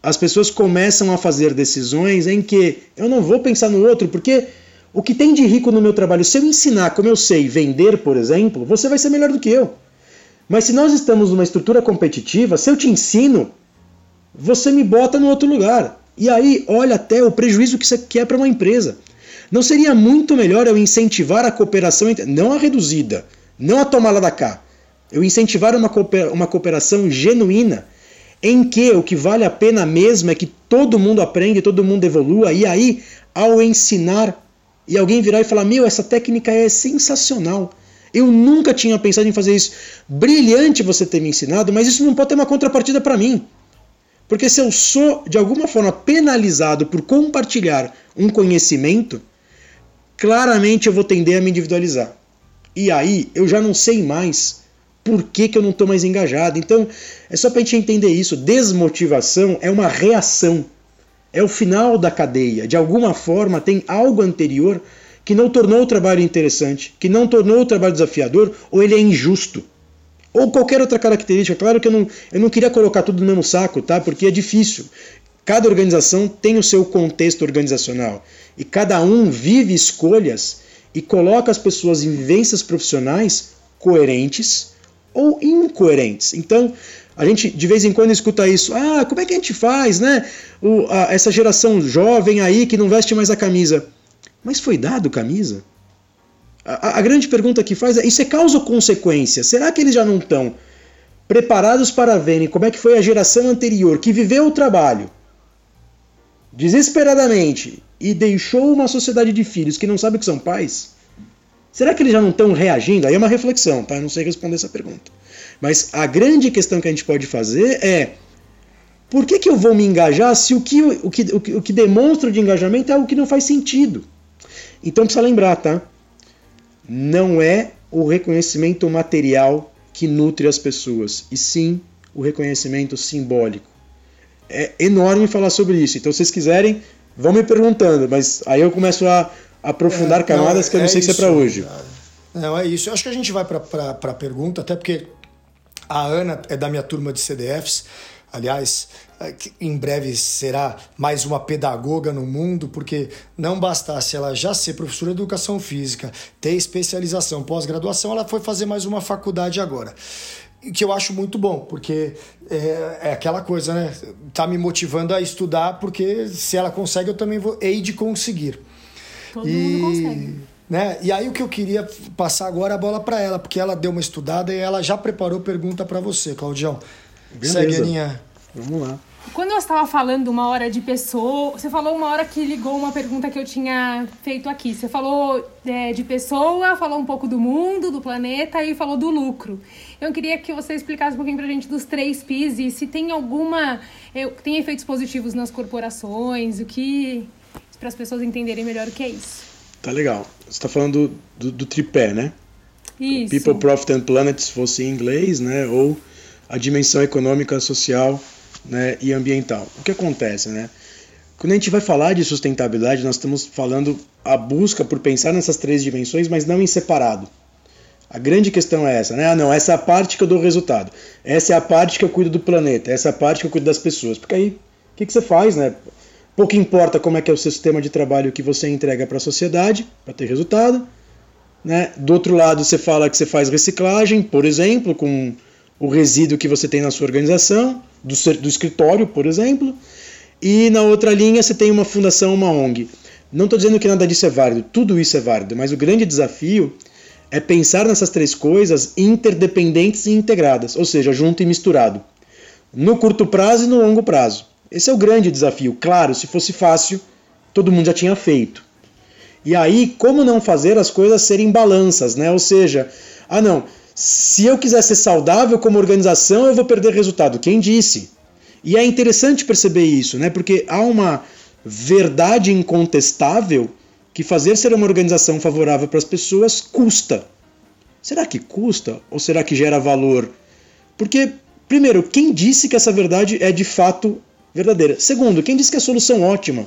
as pessoas começam a fazer decisões em que eu não vou pensar no outro, porque o que tem de rico no meu trabalho, se eu ensinar como eu sei vender, por exemplo, você vai ser melhor do que eu. Mas se nós estamos numa estrutura competitiva, se eu te ensino, você me bota no outro lugar. E aí, olha até o prejuízo que isso é para uma empresa. Não seria muito melhor eu incentivar a cooperação, não a reduzida, não a tomar lá da cá, eu incentivar uma cooperação genuína em que o que vale a pena mesmo é que todo mundo aprende, todo mundo evolua, e aí, ao ensinar, e alguém virar e falar: Meu, essa técnica é sensacional. Eu nunca tinha pensado em fazer isso. Brilhante você ter me ensinado, mas isso não pode ter uma contrapartida para mim. Porque se eu sou, de alguma forma, penalizado por compartilhar um conhecimento, claramente eu vou tender a me individualizar. E aí eu já não sei mais por que, que eu não estou mais engajado. Então, é só para a gente entender isso. Desmotivação é uma reação. É o final da cadeia. De alguma forma, tem algo anterior que não tornou o trabalho interessante, que não tornou o trabalho desafiador, ou ele é injusto. Ou qualquer outra característica. Claro que eu não, eu não queria colocar tudo no mesmo saco, tá? Porque é difícil. Cada organização tem o seu contexto organizacional. E cada um vive escolhas e coloca as pessoas em vivências profissionais coerentes ou incoerentes. Então, a gente de vez em quando escuta isso. Ah, como é que a gente faz, né? O, a, essa geração jovem aí que não veste mais a camisa. Mas foi dado camisa? A, a grande pergunta que faz é: isso é causa ou consequência? Será que eles já não estão preparados para verem como é que foi a geração anterior que viveu o trabalho desesperadamente e deixou uma sociedade de filhos que não sabe que são pais? Será que eles já não estão reagindo? Aí é uma reflexão, tá? Eu não sei responder essa pergunta. Mas a grande questão que a gente pode fazer é por que, que eu vou me engajar se o que, o, que, o, que, o que demonstra de engajamento é algo que não faz sentido? Então precisa lembrar, tá? Não é o reconhecimento material que nutre as pessoas, e sim o reconhecimento simbólico. É enorme falar sobre isso. Então, se vocês quiserem, vão me perguntando, mas aí eu começo a aprofundar é, camadas não, que eu não é sei isso, se é para hoje. Não, é isso. Eu acho que a gente vai para a pergunta, até porque a Ana é da minha turma de CDFs. Aliás, é, em breve será mais uma pedagoga no mundo, porque não bastasse ela já ser professora de educação física, ter especialização, pós-graduação, ela foi fazer mais uma faculdade agora. Que eu acho muito bom, porque é, é, aquela coisa, né? Tá me motivando a estudar, porque se ela consegue, eu também vou, hei de conseguir. Todo e... mundo consegue. Né? E aí o que eu queria passar agora a bola para ela, porque ela deu uma estudada e ela já preparou pergunta para você, Claudião. Beleza. Segue, Aninha. Vamos lá. Quando eu estava falando uma hora de pessoa, você falou uma hora que ligou uma pergunta que eu tinha feito aqui. Você falou é, de pessoa, falou um pouco do mundo, do planeta e falou do lucro. Eu queria que você explicasse um pouquinho pra gente dos três P's e se tem alguma. É, tem efeitos positivos nas corporações, o que. para as pessoas entenderem melhor o que é isso. Tá legal. Você está falando do, do, do, tripé, né? Isso. People, Profit and Planet, se fosse em inglês, né? Ou a dimensão econômica, social né, e ambiental. O que acontece, né? Quando a gente vai falar de sustentabilidade, nós estamos falando a busca por pensar nessas três dimensões, mas não em separado. A grande questão é essa, né? Ah, não, essa é a parte que eu dou resultado. Essa é a parte que eu cuido do planeta. Essa é a parte que eu cuido das pessoas. Porque aí, o que, que você faz, né? Pouco importa como é que é o sistema de trabalho que você entrega para a sociedade para ter resultado. Né? Do outro lado, você fala que você faz reciclagem, por exemplo, com o resíduo que você tem na sua organização, do, do escritório, por exemplo. E na outra linha você tem uma fundação, uma ONG. Não estou dizendo que nada disso é válido, tudo isso é válido, mas o grande desafio é pensar nessas três coisas interdependentes e integradas, ou seja, junto e misturado, no curto prazo e no longo prazo. Esse é o grande desafio. Claro, se fosse fácil, todo mundo já tinha feito. E aí, como não fazer as coisas serem balanças, né? Ou seja, ah não, se eu quiser ser saudável como organização, eu vou perder resultado. Quem disse? E é interessante perceber isso, né? Porque há uma verdade incontestável que fazer ser uma organização favorável para as pessoas custa. Será que custa ou será que gera valor? Porque, primeiro, quem disse que essa verdade é de fato verdadeira? Segundo, quem disse que a solução é ótima?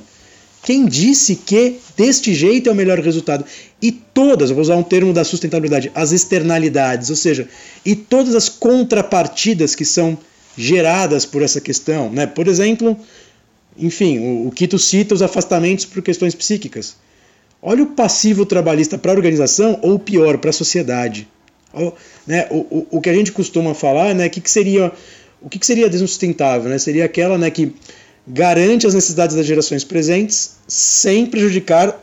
Quem disse que deste jeito é o melhor resultado? E todas, vou usar um termo da sustentabilidade, as externalidades, ou seja, e todas as contrapartidas que são geradas por essa questão. Né? Por exemplo, enfim, o, o Quito cita os afastamentos por questões psíquicas. Olha o passivo trabalhista para a organização ou pior, para a sociedade. O, né, o, o, o, que a gente costuma falar, né, que que seria, o que, que seria desustentável? Né? Seria aquela né, que garante as necessidades das gerações presentes sem prejudicar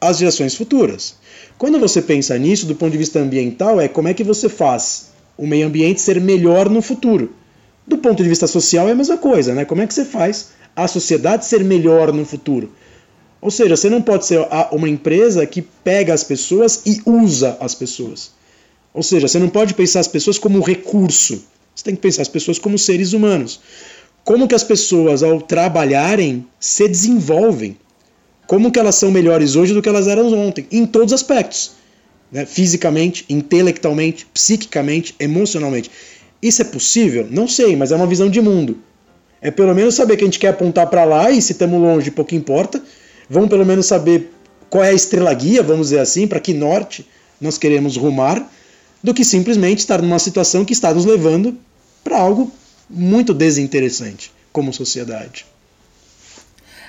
as gerações futuras. Quando você pensa nisso, do ponto de vista ambiental, é como é que você faz o meio ambiente ser melhor no futuro. Do ponto de vista social é a mesma coisa, né? Como é que você faz a sociedade ser melhor no futuro? Ou seja, você não pode ser uma empresa que pega as pessoas e usa as pessoas. Ou seja, você não pode pensar as pessoas como recurso. Você tem que pensar as pessoas como seres humanos como que as pessoas ao trabalharem se desenvolvem, como que elas são melhores hoje do que elas eram ontem, em todos os aspectos, né? fisicamente, intelectualmente, psiquicamente, emocionalmente. Isso é possível? Não sei, mas é uma visão de mundo. É pelo menos saber que a gente quer apontar para lá e se estamos longe, pouco importa. Vamos pelo menos saber qual é a estrela guia, vamos dizer assim, para que norte nós queremos rumar, do que simplesmente estar numa situação que está nos levando para algo muito desinteressante como sociedade.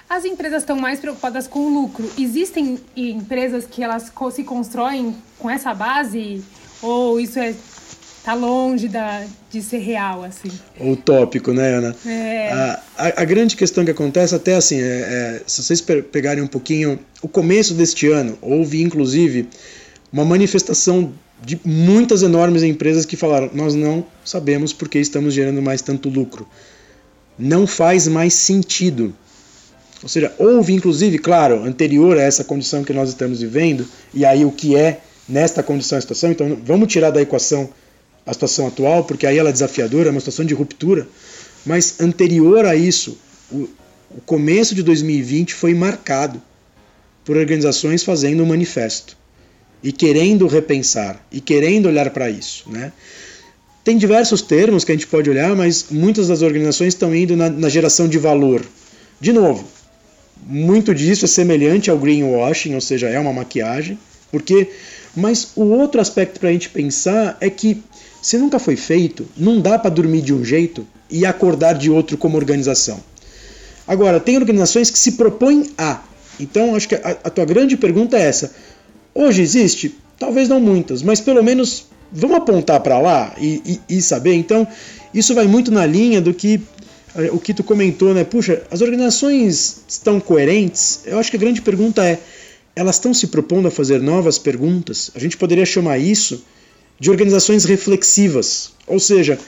As empresas estão mais preocupadas com o lucro. Existem empresas que elas se constroem com essa base ou isso é tá longe da, de ser real assim? Utópico, né, Ana? É. A, a, a, grande questão que acontece até assim, é, é, se vocês pegarem um pouquinho o começo deste ano, houve inclusive uma manifestação de muitas enormes empresas que falaram: nós não sabemos porque estamos gerando mais tanto lucro. Não faz mais sentido. Ou seja, houve inclusive, claro, anterior a essa condição que nós estamos vivendo, e aí o que é nesta condição a situação, então vamos tirar da equação a situação atual, porque aí ela é desafiadora, é uma situação de ruptura, mas anterior a isso, o, o começo de 2020 foi marcado por organizações fazendo um manifesto e querendo repensar e querendo olhar para isso, né? Tem diversos termos que a gente pode olhar, mas muitas das organizações estão indo na, na geração de valor. De novo, muito disso é semelhante ao greenwashing, ou seja, é uma maquiagem, porque mas o outro aspecto para a gente pensar é que se nunca foi feito, não dá para dormir de um jeito e acordar de outro como organização. Agora, tem organizações que se propõem a. Então, acho que a, a tua grande pergunta é essa. Hoje existe? Talvez não muitas, mas pelo menos vamos apontar para lá e, e, e, saber. Então, isso vai muito na linha do que eh, o que tu comentou, né? Puxa, as organizações estão coerentes? Eu acho que a grande pergunta é: elas estão se propondo a fazer novas perguntas? A gente poderia chamar isso de organizações reflexivas, ou seja,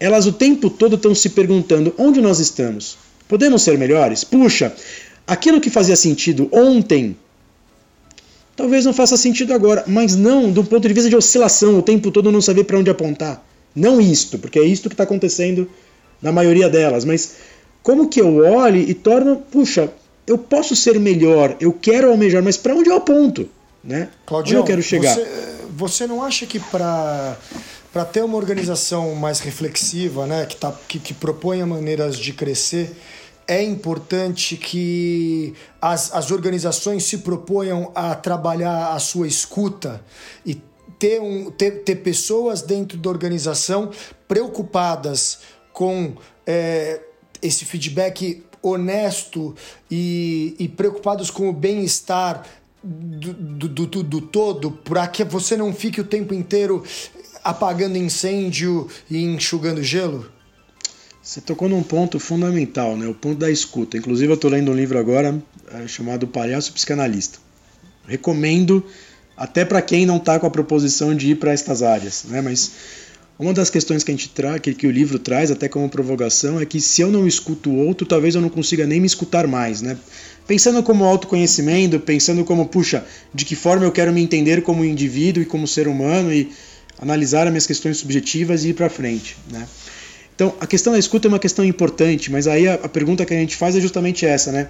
elas o tempo todo estão se perguntando onde nós estamos. Podemos ser melhores? Puxa, aquilo que fazia sentido ontem talvez não faça sentido agora, mas não do ponto de vista de oscilação, o tempo todo não saber para onde apontar. Não isto, porque é isto que está acontecendo na maioria delas, mas como que eu olho e torno, puxa, eu posso ser melhor, eu quero almejar, mas para onde eu aponto? Né? Claudio, onde eu quero chegar? Você, você não acha que para para ter uma organização mais reflexiva, né, que, tá, que, que proponha maneiras de crescer, é importante que as, as organizações se proponham a trabalhar a sua escuta e ter, um, ter, ter pessoas dentro da organização preocupadas com é, esse feedback honesto e, e preocupados com o bem-estar do, do, do, do, todo, para que você não fique o tempo inteiro apagando incêndio e enxugando gelo? Você tocou num ponto fundamental, né? o ponto da escuta. Inclusive, eu estou lendo um livro agora é, chamado Palhaço Psicanalista. Recomendo até para quem não está com a proposição de ir para estas áreas. Né? Mas uma das questões que, a gente tra que, que o livro traz, até como provocação, é que se eu não escuto o outro, talvez eu não consiga nem me escutar mais. Né? Pensando como autoconhecimento, pensando como, puxa, de que forma eu quero me entender como indivíduo e como ser humano e analisar as minhas questões subjetivas e ir para frente. Né? Então, a questão da escuta é uma questão importante, mas aí a, a pergunta que a gente faz é justamente essa, né?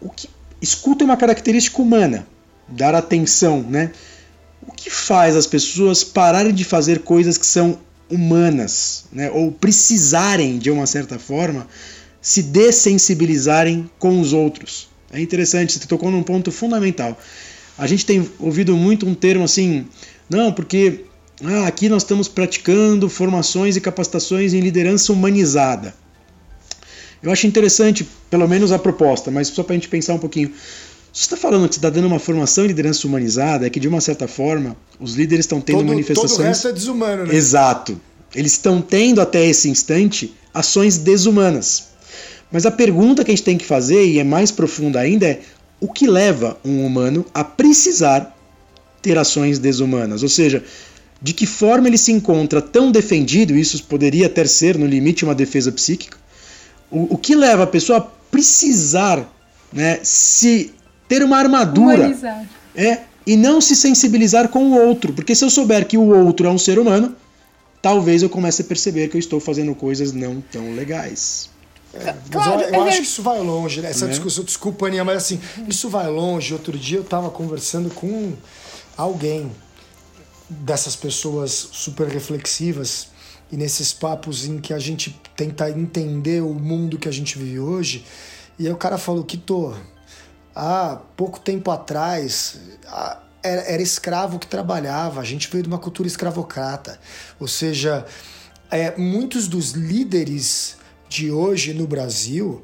O que escuta é uma característica humana, dar atenção, né? O que faz as pessoas pararem de fazer coisas que são humanas, né? Ou precisarem de uma certa forma se dessensibilizarem com os outros. É interessante, você tocou num ponto fundamental. A gente tem ouvido muito um termo assim, não, porque ah, aqui nós estamos praticando formações e capacitações em liderança humanizada. Eu acho interessante, pelo menos a proposta, mas só para a gente pensar um pouquinho. Você está falando que você está dando uma formação em liderança humanizada, é que de uma certa forma os líderes estão tendo todo, manifestações. Todo o resto é desumano, né? Exato. Eles estão tendo até esse instante ações desumanas. Mas a pergunta que a gente tem que fazer, e é mais profunda ainda, é o que leva um humano a precisar ter ações desumanas? Ou seja, de que forma ele se encontra tão defendido, isso poderia até ser no limite uma defesa psíquica, o, o que leva a pessoa a precisar né, se ter uma armadura Humanizar. é e não se sensibilizar com o outro, porque se eu souber que o outro é um ser humano, talvez eu comece a perceber que eu estou fazendo coisas não tão legais. É, claro, eu, eu acho que isso vai longe, né? Essa né? discussão, desculpa, Aninha, mas assim, isso vai longe. Outro dia eu estava conversando com alguém dessas pessoas super reflexivas e nesses papos em que a gente tenta entender o mundo que a gente vive hoje. E aí o cara falou que tô há pouco tempo atrás era, era escravo que trabalhava, a gente veio de uma cultura escravocrata. Ou seja, é, muitos dos líderes de hoje no Brasil,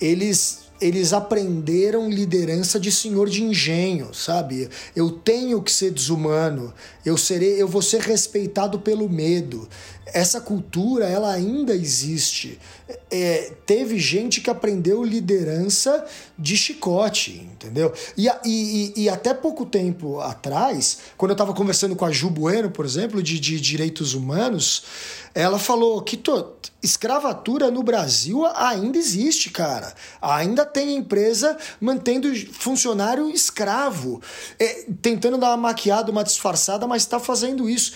eles eles aprenderam liderança de senhor de engenho, sabe? Eu tenho que ser desumano, eu serei, eu vou ser respeitado pelo medo. Essa cultura, ela ainda existe. É, teve gente que aprendeu liderança de chicote, entendeu? E, e, e até pouco tempo atrás, quando eu estava conversando com a Ju Bueno, por exemplo, de, de direitos humanos, ela falou que to, escravatura no Brasil ainda existe, cara. Ainda tem empresa mantendo funcionário escravo, é, tentando dar uma maquiada, uma disfarçada, mas está fazendo isso.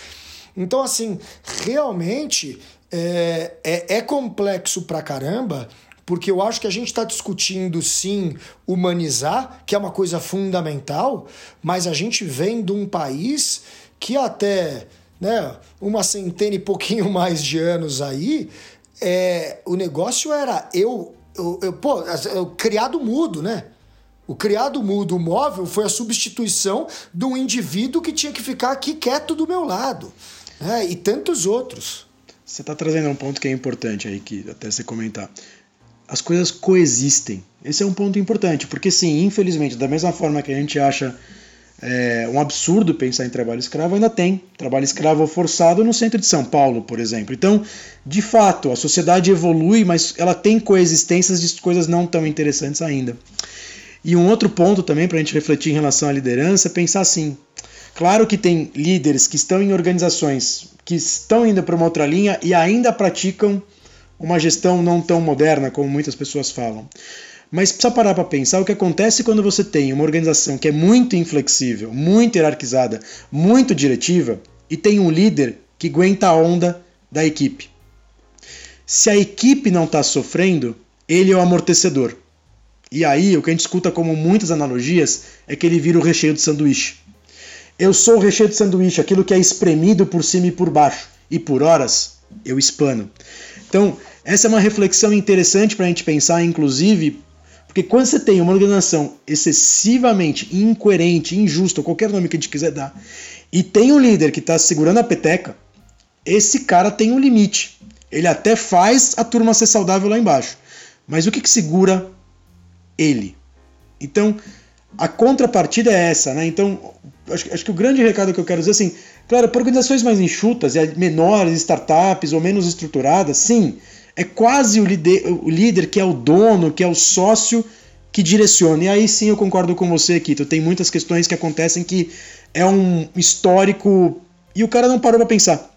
Então, assim, realmente é, é, é complexo pra caramba porque eu acho que a gente está discutindo sim humanizar, que é uma coisa fundamental, mas a gente vem de um país que até né, uma centena e pouquinho mais de anos aí, é, o negócio era eu, eu, eu pô, eu, criado mudo, né? O criado mudo móvel foi a substituição de um indivíduo que tinha que ficar aqui quieto do meu lado. Né? E tantos outros. Você está trazendo um ponto que é importante aí, que até você comentar. As coisas coexistem. Esse é um ponto importante, porque sim, infelizmente, da mesma forma que a gente acha é, um absurdo pensar em trabalho escravo, ainda tem trabalho escravo forçado no centro de São Paulo, por exemplo. Então, de fato, a sociedade evolui, mas ela tem coexistências de coisas não tão interessantes ainda. E um outro ponto também para a gente refletir em relação à liderança é pensar assim: claro que tem líderes que estão em organizações que estão indo para uma outra linha e ainda praticam uma gestão não tão moderna como muitas pessoas falam. Mas precisa parar para pensar o que acontece quando você tem uma organização que é muito inflexível, muito hierarquizada, muito diretiva e tem um líder que aguenta a onda da equipe. Se a equipe não está sofrendo, ele é o amortecedor. E aí, o que a gente escuta como muitas analogias é que ele vira o recheio de sanduíche. Eu sou o recheio de sanduíche, aquilo que é espremido por cima e por baixo, e por horas eu espano. Então, essa é uma reflexão interessante para a gente pensar, inclusive, porque quando você tem uma organização excessivamente incoerente, injusta, qualquer nome que a gente quiser dar, e tem um líder que está segurando a peteca, esse cara tem um limite. Ele até faz a turma ser saudável lá embaixo. Mas o que, que segura ele? Então, a contrapartida é essa, né? Então, acho, acho, que o grande recado que eu quero dizer assim, claro, para organizações mais enxutas, menores, startups ou menos estruturadas, sim, é quase o líder, o líder que é o dono, que é o sócio que direciona. E aí sim eu concordo com você, Kito. Tem muitas questões que acontecem que é um histórico e o cara não parou para pensar.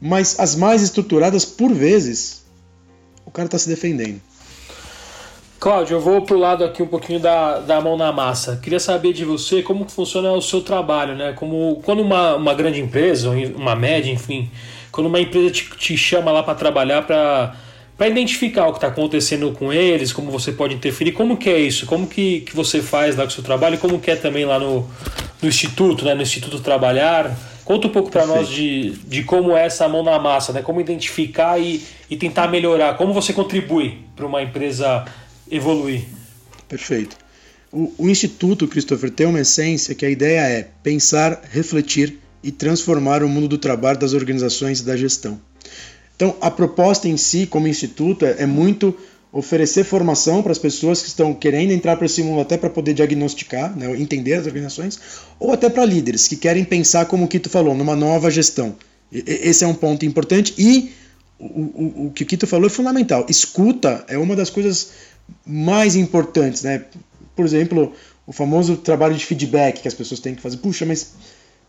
Mas as mais estruturadas, por vezes, o cara está se defendendo. Cláudio, eu vou pro lado aqui um pouquinho da, da mão na massa. Queria saber de você como funciona o seu trabalho, né? Como quando uma, uma grande empresa, uma média, enfim, quando uma empresa te, te chama lá para trabalhar para para identificar o que está acontecendo com eles, como você pode interferir, como que é isso, como que, que você faz lá com o seu trabalho, como que é também lá no, no Instituto, né, no Instituto Trabalhar. Conta um pouco para nós de, de como é essa mão na massa, né, como identificar e, e tentar melhorar, como você contribui para uma empresa evoluir. Perfeito. O, o Instituto, Christopher, tem uma essência que a ideia é pensar, refletir e transformar o mundo do trabalho, das organizações e da gestão. Então, a proposta em si, como instituto, é, é muito oferecer formação para as pessoas que estão querendo entrar para esse mundo até para poder diagnosticar, né, entender as organizações, ou até para líderes que querem pensar, como o Kito falou, numa nova gestão. Esse é um ponto importante e o, o, o que o Kito falou é fundamental. Escuta é uma das coisas mais importantes, né? Por exemplo, o famoso trabalho de feedback que as pessoas têm que fazer. Puxa, mas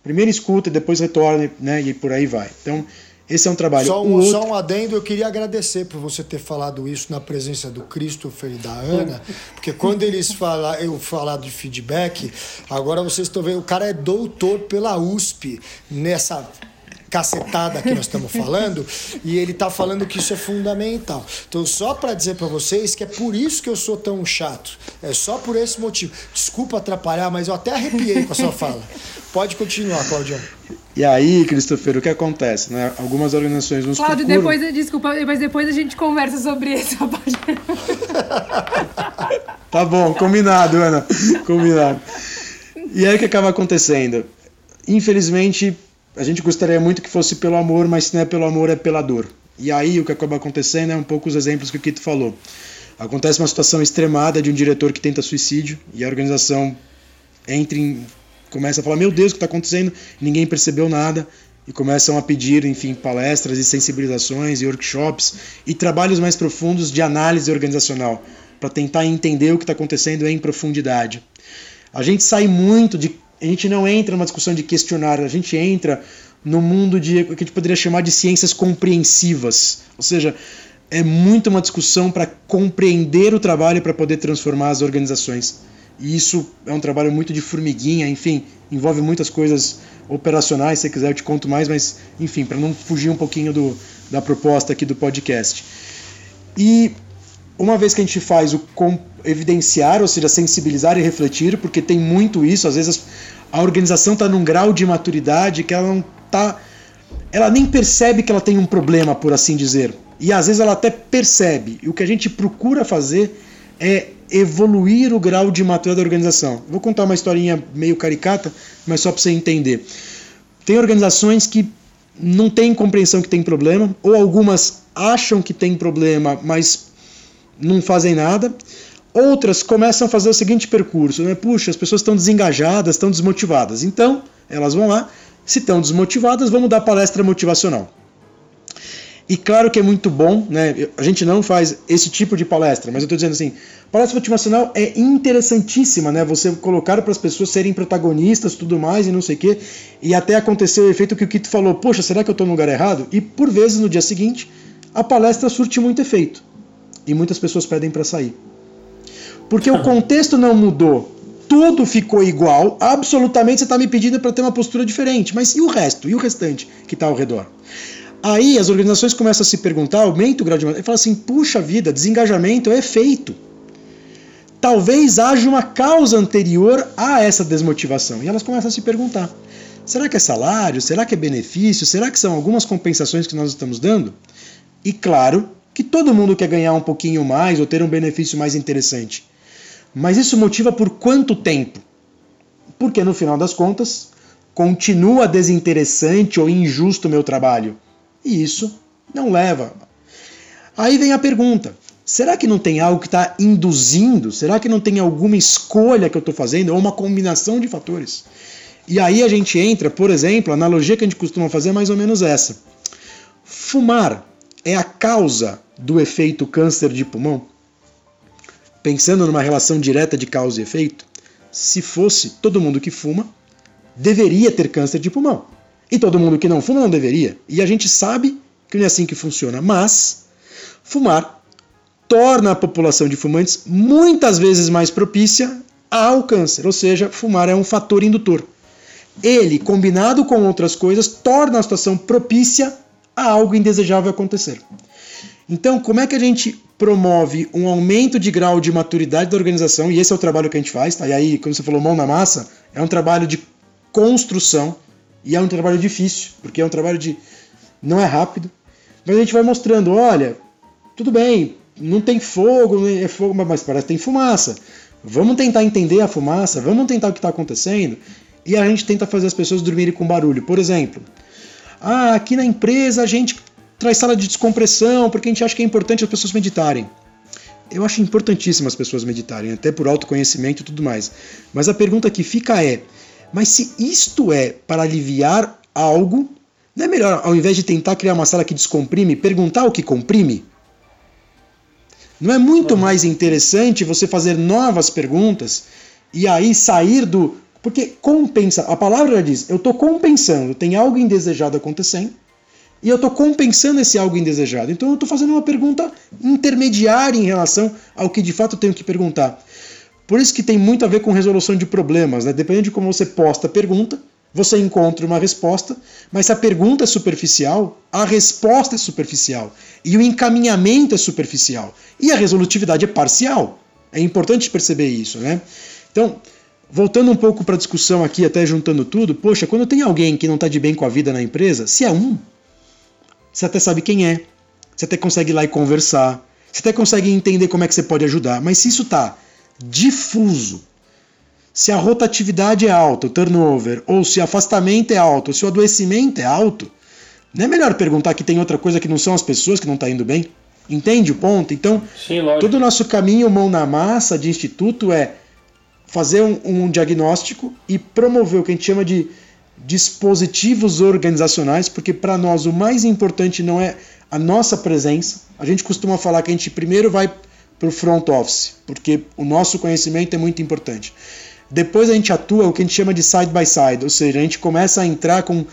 primeiro escuta, depois retorna, né? E por aí vai. Então, esse é um trabalho. Só um, outro... só um adendo, eu queria agradecer por você ter falado isso na presença do Christopher e da Ana, porque quando eles falam, eu falar de feedback, agora vocês estão vendo, o cara é doutor pela USP nessa cacetada que nós estamos falando, e ele está falando que isso é fundamental. Então, só para dizer para vocês que é por isso que eu sou tão chato. É só por esse motivo. Desculpa atrapalhar, mas eu até arrepiei com a sua fala. Pode continuar, Claudião. E aí, Christopher, o que acontece? Né? Algumas organizações nos Cláudio, procuram... depois, desculpa, mas depois a gente conversa sobre isso. tá bom, combinado, Ana. Combinado. E aí o que acaba acontecendo? Infelizmente, a gente gostaria muito que fosse pelo amor, mas se não é pelo amor, é pela dor. E aí o que acaba acontecendo é um pouco os exemplos que o Kito falou. Acontece uma situação extremada de um diretor que tenta suicídio e a organização entra em, começa a falar: Meu Deus, o que está acontecendo? Ninguém percebeu nada. E começam a pedir, enfim, palestras e sensibilizações e workshops e trabalhos mais profundos de análise organizacional para tentar entender o que está acontecendo em profundidade. A gente sai muito de a gente não entra numa discussão de questionar, a gente entra no mundo de o que a gente poderia chamar de ciências compreensivas. Ou seja, é muito uma discussão para compreender o trabalho para poder transformar as organizações. E isso é um trabalho muito de formiguinha, enfim, envolve muitas coisas operacionais, se quiser eu te conto mais, mas enfim, para não fugir um pouquinho do, da proposta aqui do podcast. E uma vez que a gente faz o evidenciar, ou seja, sensibilizar e refletir, porque tem muito isso, às vezes a organização está num grau de maturidade que ela não está. Ela nem percebe que ela tem um problema, por assim dizer. E às vezes ela até percebe. E o que a gente procura fazer é evoluir o grau de maturidade da organização. Vou contar uma historinha meio caricata, mas só para você entender. Tem organizações que não têm compreensão que tem problema, ou algumas acham que tem problema, mas não fazem nada. Outras começam a fazer o seguinte percurso, né? Puxa, as pessoas estão desengajadas, estão desmotivadas. Então, elas vão lá, se estão desmotivadas, vamos dar palestra motivacional. E claro que é muito bom, né? A gente não faz esse tipo de palestra, mas eu estou dizendo assim, palestra motivacional é interessantíssima, né? Você colocar para as pessoas serem protagonistas, tudo mais e não sei o quê, e até acontecer o efeito que o Kito falou, poxa, será que eu estou no lugar errado? E por vezes no dia seguinte a palestra surte muito efeito e muitas pessoas pedem para sair. Porque o contexto não mudou, tudo ficou igual, absolutamente você está me pedindo para ter uma postura diferente, mas e o resto? E o restante que está ao redor? Aí as organizações começam a se perguntar, aumenta o grau de e fala assim: puxa vida, desengajamento é efeito. Talvez haja uma causa anterior a essa desmotivação. E elas começam a se perguntar: será que é salário? Será que é benefício? Será que são algumas compensações que nós estamos dando? E claro que todo mundo quer ganhar um pouquinho mais ou ter um benefício mais interessante. Mas isso motiva por quanto tempo? Porque no final das contas, continua desinteressante ou injusto o meu trabalho. E isso não leva. Aí vem a pergunta: será que não tem algo que está induzindo? Será que não tem alguma escolha que eu estou fazendo ou uma combinação de fatores? E aí a gente entra, por exemplo, a analogia que a gente costuma fazer é mais ou menos essa. Fumar é a causa do efeito câncer de pulmão? Pensando numa relação direta de causa e efeito, se fosse todo mundo que fuma, deveria ter câncer de pulmão. E todo mundo que não fuma não deveria. E a gente sabe que não é assim que funciona. Mas fumar torna a população de fumantes muitas vezes mais propícia ao câncer. Ou seja, fumar é um fator indutor. Ele, combinado com outras coisas, torna a situação propícia a algo indesejável acontecer. Então, como é que a gente promove um aumento de grau de maturidade da organização? E esse é o trabalho que a gente faz, tá? E aí, como você falou, mão na massa, é um trabalho de construção e é um trabalho difícil, porque é um trabalho de. não é rápido. Mas a gente vai mostrando: olha, tudo bem, não tem fogo, é fogo, mas parece que tem fumaça. Vamos tentar entender a fumaça, vamos tentar o que está acontecendo. E a gente tenta fazer as pessoas dormirem com barulho. Por exemplo, ah, aqui na empresa a gente traz sala de descompressão, porque a gente acha que é importante as pessoas meditarem. Eu acho importantíssimo as pessoas meditarem, até por autoconhecimento e tudo mais. Mas a pergunta que fica é: mas se isto é para aliviar algo, não é melhor, ao invés de tentar criar uma sala que descomprime, perguntar o que comprime? Não é muito mais interessante você fazer novas perguntas e aí sair do. Porque compensa, a palavra já diz, eu estou compensando, tem algo indesejado acontecendo e eu estou compensando esse algo indesejado. Então eu estou fazendo uma pergunta intermediária em relação ao que de fato eu tenho que perguntar. Por isso que tem muito a ver com resolução de problemas. Né? Dependendo de como você posta a pergunta, você encontra uma resposta, mas se a pergunta é superficial, a resposta é superficial. E o encaminhamento é superficial. E a resolutividade é parcial. É importante perceber isso. Né? Então, voltando um pouco para a discussão aqui, até juntando tudo, poxa, quando tem alguém que não está de bem com a vida na empresa, se é um, você até sabe quem é, você até consegue ir lá e conversar, você até consegue entender como é que você pode ajudar, mas se isso está difuso, se a rotatividade é alta, o turnover, ou se o afastamento é alto, ou se o adoecimento é alto, não é melhor perguntar que tem outra coisa que não são as pessoas que não está indo bem? Entende o ponto? Então, Sim, todo o nosso caminho mão na massa de instituto é fazer um, um diagnóstico e promover o que a gente chama de dispositivos organizacionais, porque para nós o mais importante não é a nossa presença. A gente costuma falar que a gente primeiro vai para o front office, porque o nosso conhecimento é muito importante. Depois a gente atua o que a gente chama de side by side, ou seja, a gente começa a entrar com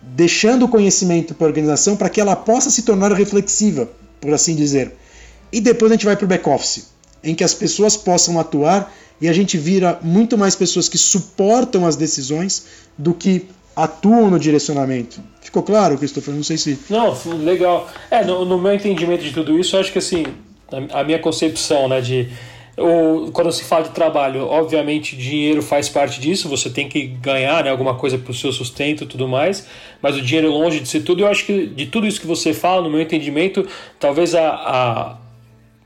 deixando o conhecimento para a organização para que ela possa se tornar reflexiva, por assim dizer. E depois a gente vai para o back office, em que as pessoas possam atuar e a gente vira muito mais pessoas que suportam as decisões do que atuam no direcionamento. Ficou claro, Christopher? Não sei se. Não, legal. É, no, no meu entendimento de tudo isso, eu acho que assim, a minha concepção, né, de ou quando se fala de trabalho, obviamente dinheiro faz parte disso, você tem que ganhar né, alguma coisa para o seu sustento e tudo mais, mas o dinheiro longe de ser tudo, eu acho que de tudo isso que você fala, no meu entendimento, talvez a, a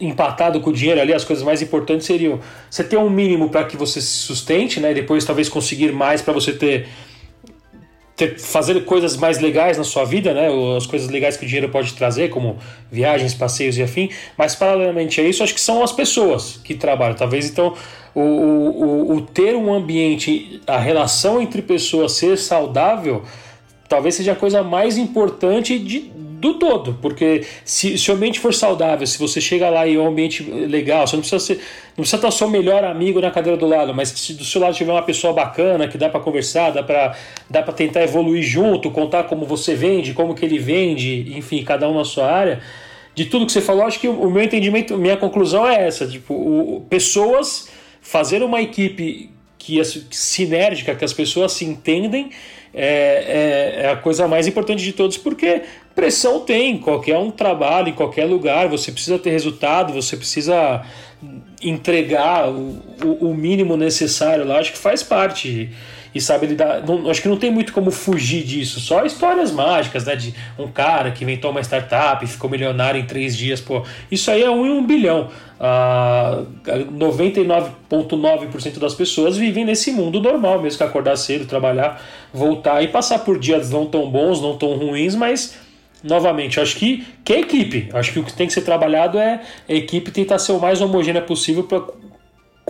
empatado com o dinheiro ali, as coisas mais importantes seriam você ter um mínimo para que você se sustente, né? Depois talvez conseguir mais para você ter ter, fazer coisas mais legais na sua vida, né? As coisas legais que o dinheiro pode trazer, como viagens, passeios e afim. Mas, paralelamente a isso, acho que são as pessoas que trabalham. Talvez, então, o, o, o ter um ambiente, a relação entre pessoas ser saudável, talvez seja a coisa mais importante de, do todo, porque se, se o ambiente for saudável, se você chega lá e é um ambiente legal, você não precisa ser, não precisa estar seu melhor amigo na cadeira do lado, mas se do seu lado tiver uma pessoa bacana, que dá para conversar, dá para dá para tentar evoluir junto, contar como você vende, como que ele vende, enfim, cada um na sua área. De tudo que você falou, acho que o meu entendimento, minha conclusão é essa, tipo, o, pessoas fazer uma equipe que é sinérgica, que as pessoas se entendem, é, é, é, a coisa mais importante de todos, porque pressão tem, qualquer um trabalho, em qualquer lugar, você precisa ter resultado, você precisa entregar o, o, o mínimo necessário lá, acho que faz parte e sabe lidar. Não, acho que não tem muito como fugir disso. Só histórias mágicas, né? De um cara que inventou uma startup e ficou milionário em três dias. Pô, isso aí é um em um bilhão. Ah, 99,9% das pessoas vivem nesse mundo normal, mesmo que acordar cedo, trabalhar, voltar e passar por dias não tão bons, não tão ruins, mas novamente, acho que, que é equipe. Acho que o que tem que ser trabalhado é a equipe tentar ser o mais homogênea possível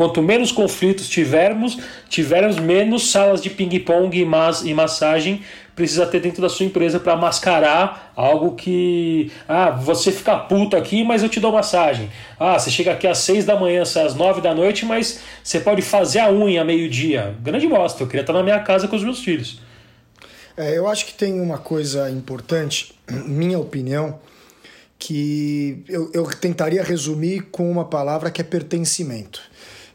Quanto menos conflitos tivermos, tivermos menos salas de ping-pong e, mas, e massagem precisa ter dentro da sua empresa para mascarar algo que. Ah, você fica puto aqui, mas eu te dou massagem. Ah, você chega aqui às 6 da manhã, às 9 da noite, mas você pode fazer a unha meio-dia. Grande bosta, eu queria estar na minha casa com os meus filhos. É, eu acho que tem uma coisa importante, minha opinião, que eu, eu tentaria resumir com uma palavra que é pertencimento.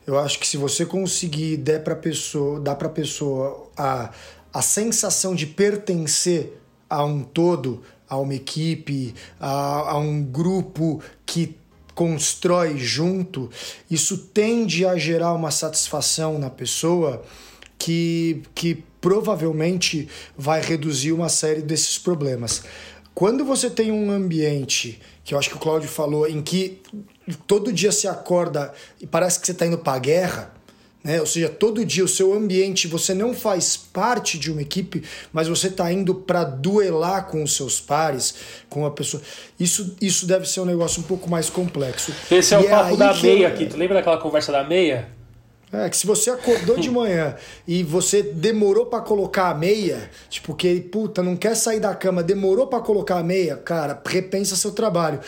Eu acho que se você conseguir der para pessoa, dar para pessoa a, a sensação de pertencer a um todo, a uma equipe, a, a um grupo que constrói junto, isso tende a gerar uma satisfação na pessoa que, que provavelmente vai reduzir uma série desses problemas. Quando você tem um ambiente, que eu acho que o Cláudio falou, em que todo dia se acorda e parece que você está indo para a guerra, né? ou seja, todo dia o seu ambiente, você não faz parte de uma equipe, mas você está indo para duelar com os seus pares, com a pessoa. Isso, isso deve ser um negócio um pouco mais complexo. Esse é e o é papo da meia aqui. Tu lembra daquela conversa da meia? É, que se você acordou de manhã e você demorou para colocar a meia, tipo, que, puta, não quer sair da cama, demorou para colocar a meia, cara, repensa seu trabalho.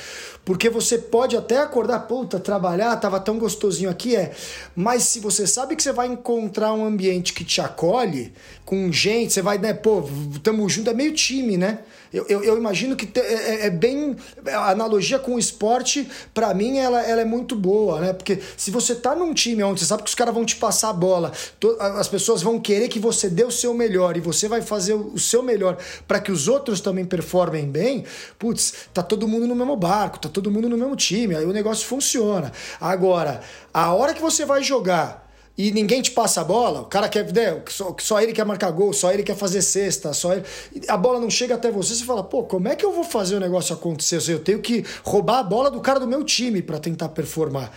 Porque você pode até acordar, puta, trabalhar, tava tão gostosinho aqui, é. Mas se você sabe que você vai encontrar um ambiente que te acolhe, com gente, você vai, né, pô, tamo junto, é meio time, né? Eu, eu, eu imagino que te, é, é, é, bem. A analogia com o esporte, para mim, ela, ela é muito boa, né? Porque se você tá num time onde você sabe que os caras vão te passar a bola, to, as pessoas vão querer que você dê o seu melhor e você vai fazer o, seu melhor para que os outros também performem bem, putz, tá todo mundo no mesmo barco, tá todo mundo no mesmo time, aí o negócio funciona. Agora, a hora que você vai jogar e ninguém te passa a bola, o cara quer, né, só, só ele quer marcar gol, só ele quer fazer cesta, só ele, a bola não chega até você, você fala, pô, como é que eu vou fazer o negócio acontecer? Eu tenho que roubar a bola do cara do meu time para tentar performar.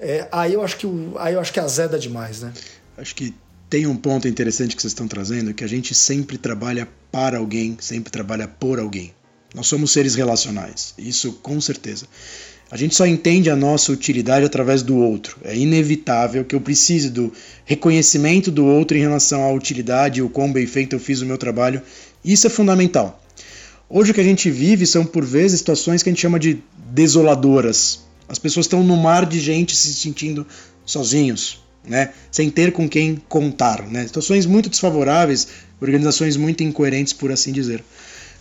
É, aí eu acho que o, aí eu acho que azeda demais, né? Acho que tem um ponto interessante que vocês estão trazendo, que a gente sempre trabalha para alguém, sempre trabalha por alguém. Nós somos seres relacionais, isso com certeza. A gente só entende a nossa utilidade através do outro. É inevitável que eu precise do reconhecimento do outro em relação à utilidade o quão bem feito eu fiz o meu trabalho. Isso é fundamental. Hoje o que a gente vive são por vezes situações que a gente chama de desoladoras. As pessoas estão no mar de gente se sentindo sozinhos, né? sem ter com quem contar. Né? Situações muito desfavoráveis, organizações muito incoerentes, por assim dizer.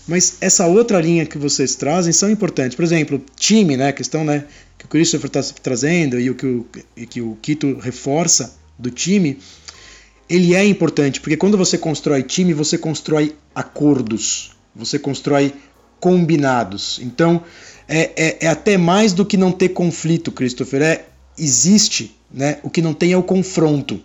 Mas essa outra linha que vocês trazem são importantes. Por exemplo, time, né? A questão né, que o Christopher está trazendo e o que o, que o Quito reforça do time, ele é importante, porque quando você constrói time, você constrói acordos, você constrói combinados. Então, é, é, é, até mais do que não ter conflito, Christopher. É, existe, né? O que não tem é o confronto.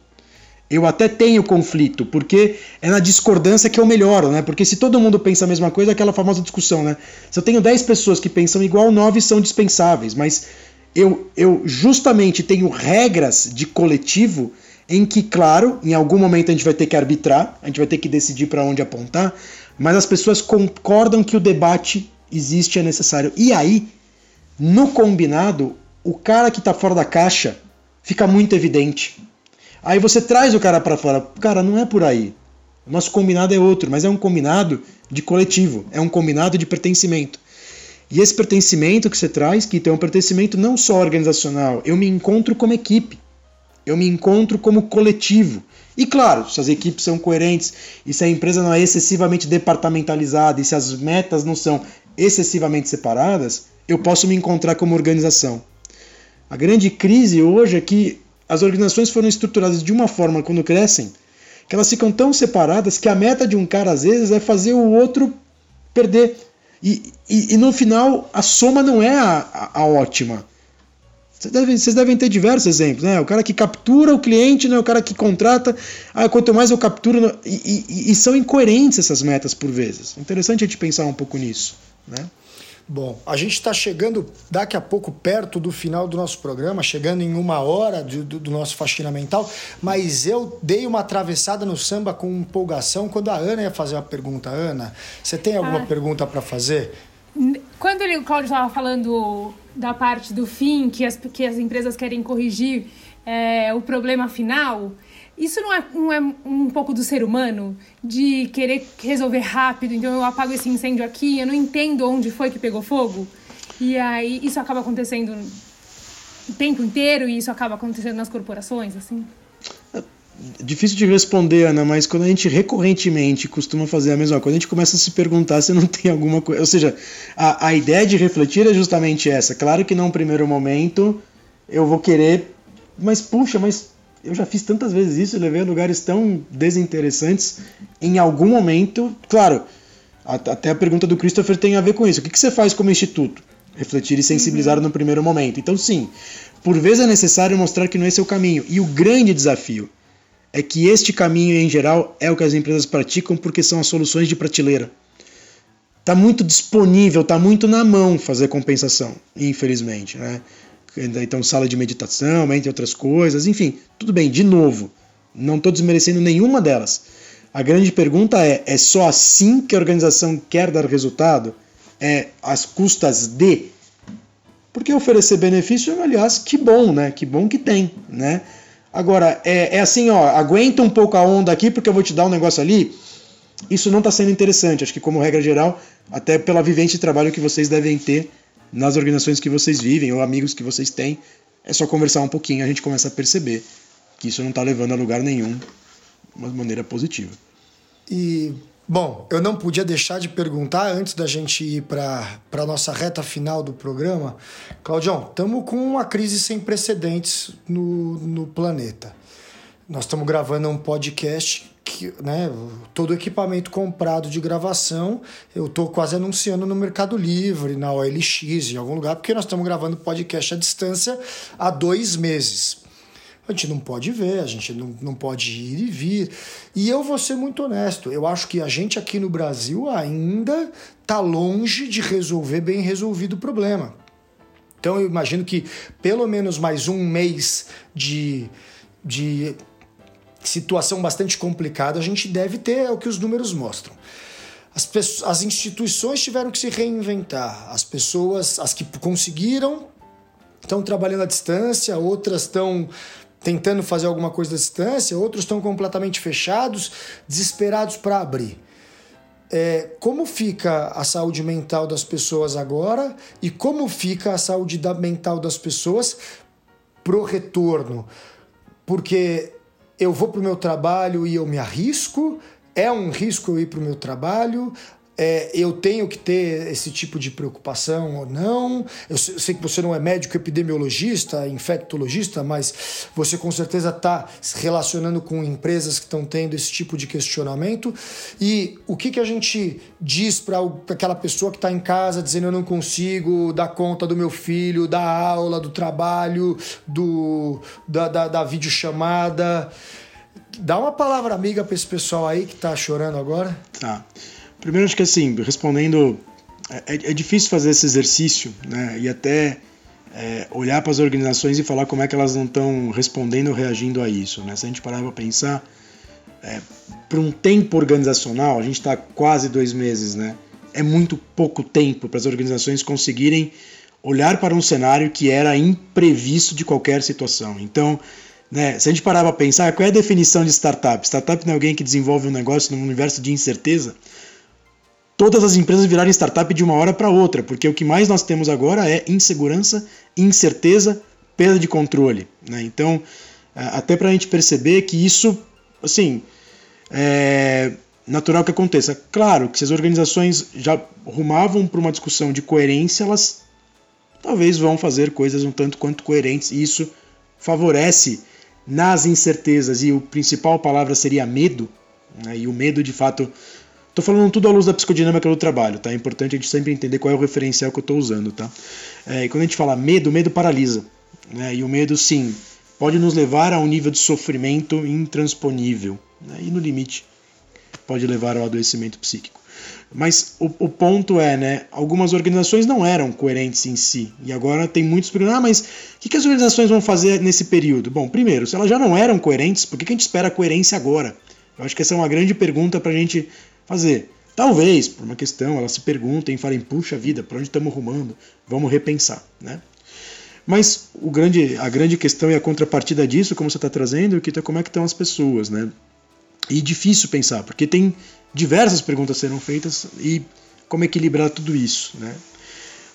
Eu até tenho conflito, porque é na discordância que eu melhoro, né? Porque se todo mundo pensa a mesma coisa, é aquela famosa discussão, né? Se eu tenho 10 pessoas que pensam igual, 9 são dispensáveis, mas eu, eu justamente tenho regras de coletivo em que, claro, em algum momento a gente vai ter que arbitrar, a gente vai ter que decidir para onde apontar, mas as pessoas concordam que o debate existe, é necessário. E aí, no combinado, o cara que está fora da caixa fica muito evidente. Aí você traz o cara para fora. Cara, não é por aí. O nosso combinado é outro, mas é um combinado de coletivo, é um combinado de pertencimento. E esse pertencimento que você traz, que tem um pertencimento não só organizacional, eu me encontro como equipe, eu me encontro como coletivo. E claro, se as equipes são coerentes e se a empresa não é excessivamente departamentalizada e se as metas não são excessivamente separadas, eu posso me encontrar como organização. A grande crise hoje é que as organizações foram estruturadas de uma forma quando crescem que elas ficam tão separadas que a meta de um cara às vezes é fazer o outro perder. E, e, e no final a soma não é a, a, a ótima. Vocês devem, vocês devem, ter diversos exemplos, né? O cara que captura o cliente, né? o cara que contrata, ah, quanto mais eu capturo. E, e, e são incoerentes essas metas por vezes. Interessante a gente pensar um pouco nisso. Né? Bom, a gente está chegando daqui a pouco perto do final do nosso programa, chegando em uma hora do, do, do, nosso faxina mental, mas eu dei uma atravessada no samba com empolgação quando a Ana ia fazer uma pergunta. Ana, você tem alguma ah. pergunta para fazer? Quando ele, o Claudio estava falando da parte do fim, que as, que as empresas querem corrigir é, o problema final, isso não é, não é um pouco do ser humano? De querer resolver rápido, então eu apago esse incêndio aqui, eu não entendo onde foi que pegou fogo? E aí isso acaba acontecendo o tempo inteiro e isso acaba acontecendo nas corporações, assim? É difícil de responder, Ana, mas quando a gente recorrentemente costuma fazer a mesma coisa, a gente começa a se perguntar se não tem alguma coisa. Ou seja, a, a ideia de refletir é justamente essa. Claro que num primeiro momento eu vou querer, mas puxa, mas eu já fiz tantas vezes isso levei a lugares tão desinteressantes. Em algum momento, claro, até a pergunta do Christopher tem a ver com isso. O que você faz como instituto? Refletir e sensibilizar uhum. no primeiro momento. Então, sim, por vezes é necessário mostrar que não é esse é o caminho. E o grande desafio é que este caminho, em geral, é o que as empresas praticam porque são as soluções de prateleira. Está muito disponível, está muito na mão fazer compensação, infelizmente. Né? Então sala de meditação, entre outras coisas, enfim, tudo bem, de novo, não estou desmerecendo nenhuma delas. A grande pergunta é: é só assim que a organização quer dar resultado? É às custas de? Porque oferecer benefício, aliás, que bom, né? Que bom que tem, né? Agora, é, é assim, ó, aguenta um pouco a onda aqui porque eu vou te dar um negócio ali. Isso não está sendo interessante. Acho que, como regra geral, até pela vivência de trabalho que vocês devem ter nas organizações que vocês vivem ou amigos que vocês têm, é só conversar um pouquinho, a gente começa a perceber que isso não está levando a lugar nenhum, de uma maneira positiva. E, bom, eu não podia deixar de perguntar antes da gente ir para a nossa reta final do programa. Claudião, estamos com uma crise sem precedentes no, no planeta. Nós estamos gravando um podcast né, todo equipamento comprado de gravação, eu estou quase anunciando no Mercado Livre, na OLX, em algum lugar, porque nós estamos gravando podcast à distância há dois meses. A gente não pode ver, a gente não, não pode ir e vir. E eu vou ser muito honesto, eu acho que a gente aqui no Brasil ainda está longe de resolver bem resolvido o problema. Então eu imagino que pelo menos mais um mês de, de situação bastante complicada a gente deve ter, é o que os números mostram. As, pessoas, as instituições tiveram que se reinventar. As pessoas, as que conseguiram, estão trabalhando à distância, outras estão tentando fazer alguma coisa à distância, outros estão completamente fechados, desesperados para abrir. É, como fica a saúde mental das pessoas agora e como fica a saúde mental das pessoas pro retorno? Porque eu vou para o meu trabalho e eu me arrisco, é um risco eu ir para o meu trabalho, é, eu tenho que ter esse tipo de preocupação ou não? Eu sei que você não é médico epidemiologista, infectologista, mas você com certeza está se relacionando com empresas que estão tendo esse tipo de questionamento. E o que, que a gente diz para aquela pessoa que está em casa dizendo eu não consigo dar conta do meu filho, da aula, do trabalho, do, da, da, da videochamada? Dá uma palavra amiga para esse pessoal aí que está chorando agora. Tá. Primeiro, acho que assim, respondendo, é, é difícil fazer esse exercício, né? E até é, olhar para as organizações e falar como é que elas não estão respondendo ou reagindo a isso, né? Se a gente parar para pensar, é, para um tempo organizacional, a gente está quase dois meses, né? É muito pouco tempo para as organizações conseguirem olhar para um cenário que era imprevisto de qualquer situação. Então, né, se a gente parar para pensar, qual é a definição de startup? Startup não é alguém que desenvolve um negócio num universo de incerteza todas as empresas virarem startup de uma hora para outra, porque o que mais nós temos agora é insegurança, incerteza, perda de controle. Né? Então, até para a gente perceber que isso, assim, é natural que aconteça. Claro que se as organizações já rumavam para uma discussão de coerência, elas talvez vão fazer coisas um tanto quanto coerentes, e isso favorece nas incertezas, e o principal palavra seria medo, né? e o medo de fato Estou falando tudo à luz da psicodinâmica do trabalho, tá? É importante a gente sempre entender qual é o referencial que eu estou usando, tá? É, e quando a gente fala medo, medo paralisa. Né? E o medo, sim, pode nos levar a um nível de sofrimento intransponível. Né? E no limite, pode levar ao adoecimento psíquico. Mas o, o, ponto é, né? Algumas organizações não eram coerentes em si. E agora tem muitos perguntam, ah, mas o que, que as organizações vão fazer nesse período? Bom, primeiro, se elas já não eram coerentes, por que, que a gente espera a coerência agora? Eu acho que essa é uma grande pergunta para a gente fazer. Talvez, por uma questão, elas se perguntem e falem, puxa vida, para onde estamos rumando? Vamos repensar, né? Mas o grande, a grande questão e a contrapartida disso, como você está trazendo, é que como é que estão as pessoas, né? E difícil pensar, porque tem diversas perguntas serão feitas e como equilibrar tudo isso, né?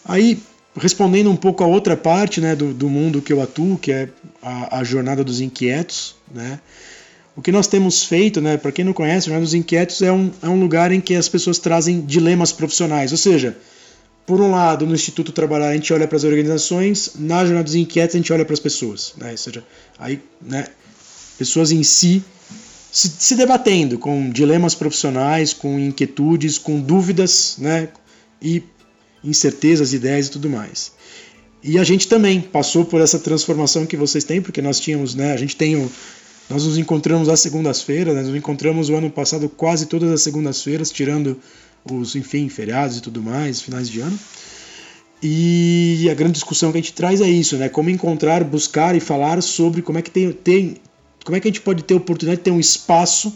Aí, respondendo um pouco a outra parte né, do, do mundo que eu atuo, que é a, a jornada dos inquietos, né? O que nós temos feito, né, para quem não conhece, o Jornal dos Inquietos é um, é um lugar em que as pessoas trazem dilemas profissionais. Ou seja, por um lado, no Instituto Trabalhar a gente olha para as organizações, na Jornada dos Inquietos a gente olha para as pessoas. Né? Ou seja, aí, né, pessoas em si se, se, debatendo com dilemas profissionais, com inquietudes, com dúvidas né, e incertezas, ideias e tudo mais. E a gente também passou por essa transformação que vocês têm, porque nós tínhamos, né, a gente tem o, nós nos encontramos às segundas-feiras, nós nos encontramos o ano passado quase todas as segundas-feiras, tirando os, enfim, feriados e tudo mais, finais de ano. E a grande discussão que a gente traz é isso, né? Como encontrar, buscar e falar sobre como é que tem, tem como é que a gente pode ter a oportunidade de ter um espaço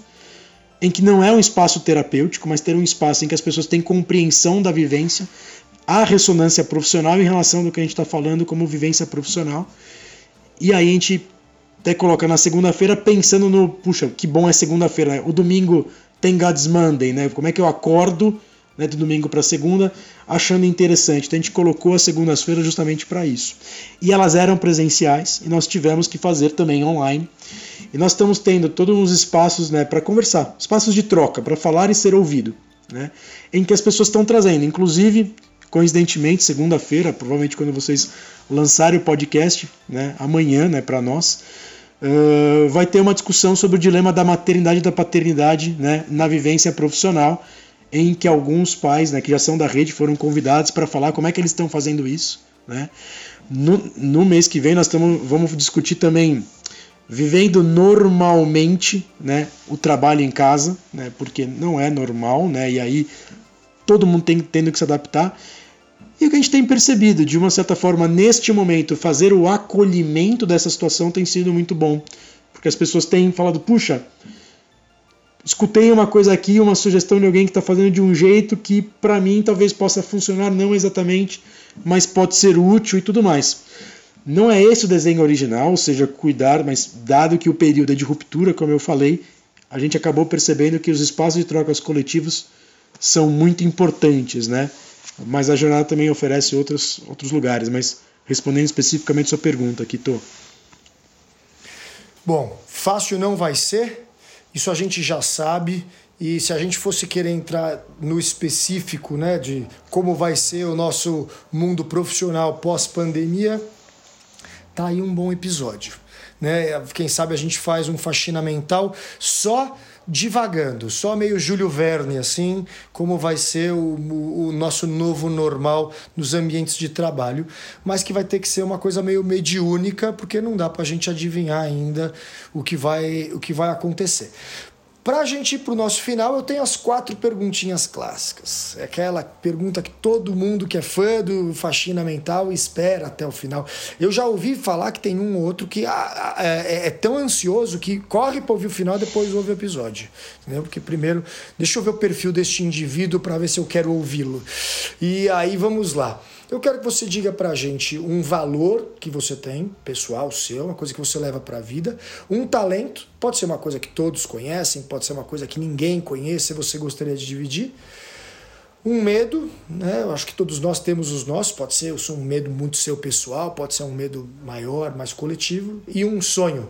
em que não é um espaço terapêutico, mas ter um espaço em que as pessoas têm compreensão da vivência, a ressonância profissional em relação do que a gente está falando como vivência profissional. E aí a gente até colocar na segunda-feira pensando no, puxa, que bom é segunda-feira, né? o domingo tem God's Monday, né? Como é que eu acordo né, do domingo para segunda achando interessante. Então a gente colocou as segundas-feiras justamente para isso. E elas eram presenciais e nós tivemos que fazer também online. E nós estamos tendo todos os espaços né, para conversar, espaços de troca, para falar e ser ouvido, né, em que as pessoas estão trazendo, inclusive coincidentemente, segunda-feira, provavelmente quando vocês lançarem o podcast, né, amanhã, né, para nós, uh, vai ter uma discussão sobre o dilema da maternidade e da paternidade, né, na vivência profissional, em que alguns pais, né, que já são da rede, foram convidados para falar como é que eles estão fazendo isso, né. No, no mês que vem nós tamo, vamos discutir também vivendo normalmente, né, o trabalho em casa, né, porque não é normal, né, e aí todo mundo tem tendo que se adaptar. E o que a gente tem percebido, de uma certa forma, neste momento, fazer o acolhimento dessa situação tem sido muito bom. Porque as pessoas têm falado, puxa, escutei uma coisa aqui, uma sugestão de alguém que está fazendo de um jeito que para mim talvez possa funcionar, não exatamente, mas pode ser útil e tudo mais. Não é esse o desenho original, ou seja, cuidar, mas dado que o período é de ruptura, como eu falei, a gente acabou percebendo que os espaços de trocas coletivos são muito importantes, né? Mas a jornada também oferece outros, outros lugares. Mas respondendo especificamente sua pergunta, Kito. Bom, fácil não vai ser, isso a gente já sabe E se a gente fosse querer entrar no específico, né, de como vai ser o nosso mundo profissional pós-pandemia, tá aí um bom episódio. Né? Quem sabe a gente faz um faxina mental só divagando, só meio Júlio Verne, assim, como vai ser o, o, nosso novo normal nos ambientes de trabalho, mas que vai ter que ser uma coisa meio mediúnica, porque não dá para a gente adivinhar ainda o que vai, o que vai acontecer. Para a gente ir para o nosso final, eu tenho as quatro perguntinhas clássicas. É aquela pergunta que todo mundo que é fã do faxina mental espera até o final. Eu já ouvi falar que tem um ou outro que ah, ah, é, é, tão ansioso que corre para ouvir o final depois ouve o episódio. Entendeu? Porque primeiro, deixa eu ver o perfil deste indivíduo para ver se eu quero ouvi-lo. E aí vamos lá. Eu quero que você diga para a gente um valor que você tem, pessoal seu, uma coisa que você leva para a vida, um talento, pode ser uma coisa que todos conhecem, pode ser uma coisa que ninguém conhece, você gostaria de dividir. Um medo, né? Eu acho que todos nós temos os nossos, pode ser um medo muito seu pessoal, pode ser um medo maior, mais coletivo, e um sonho.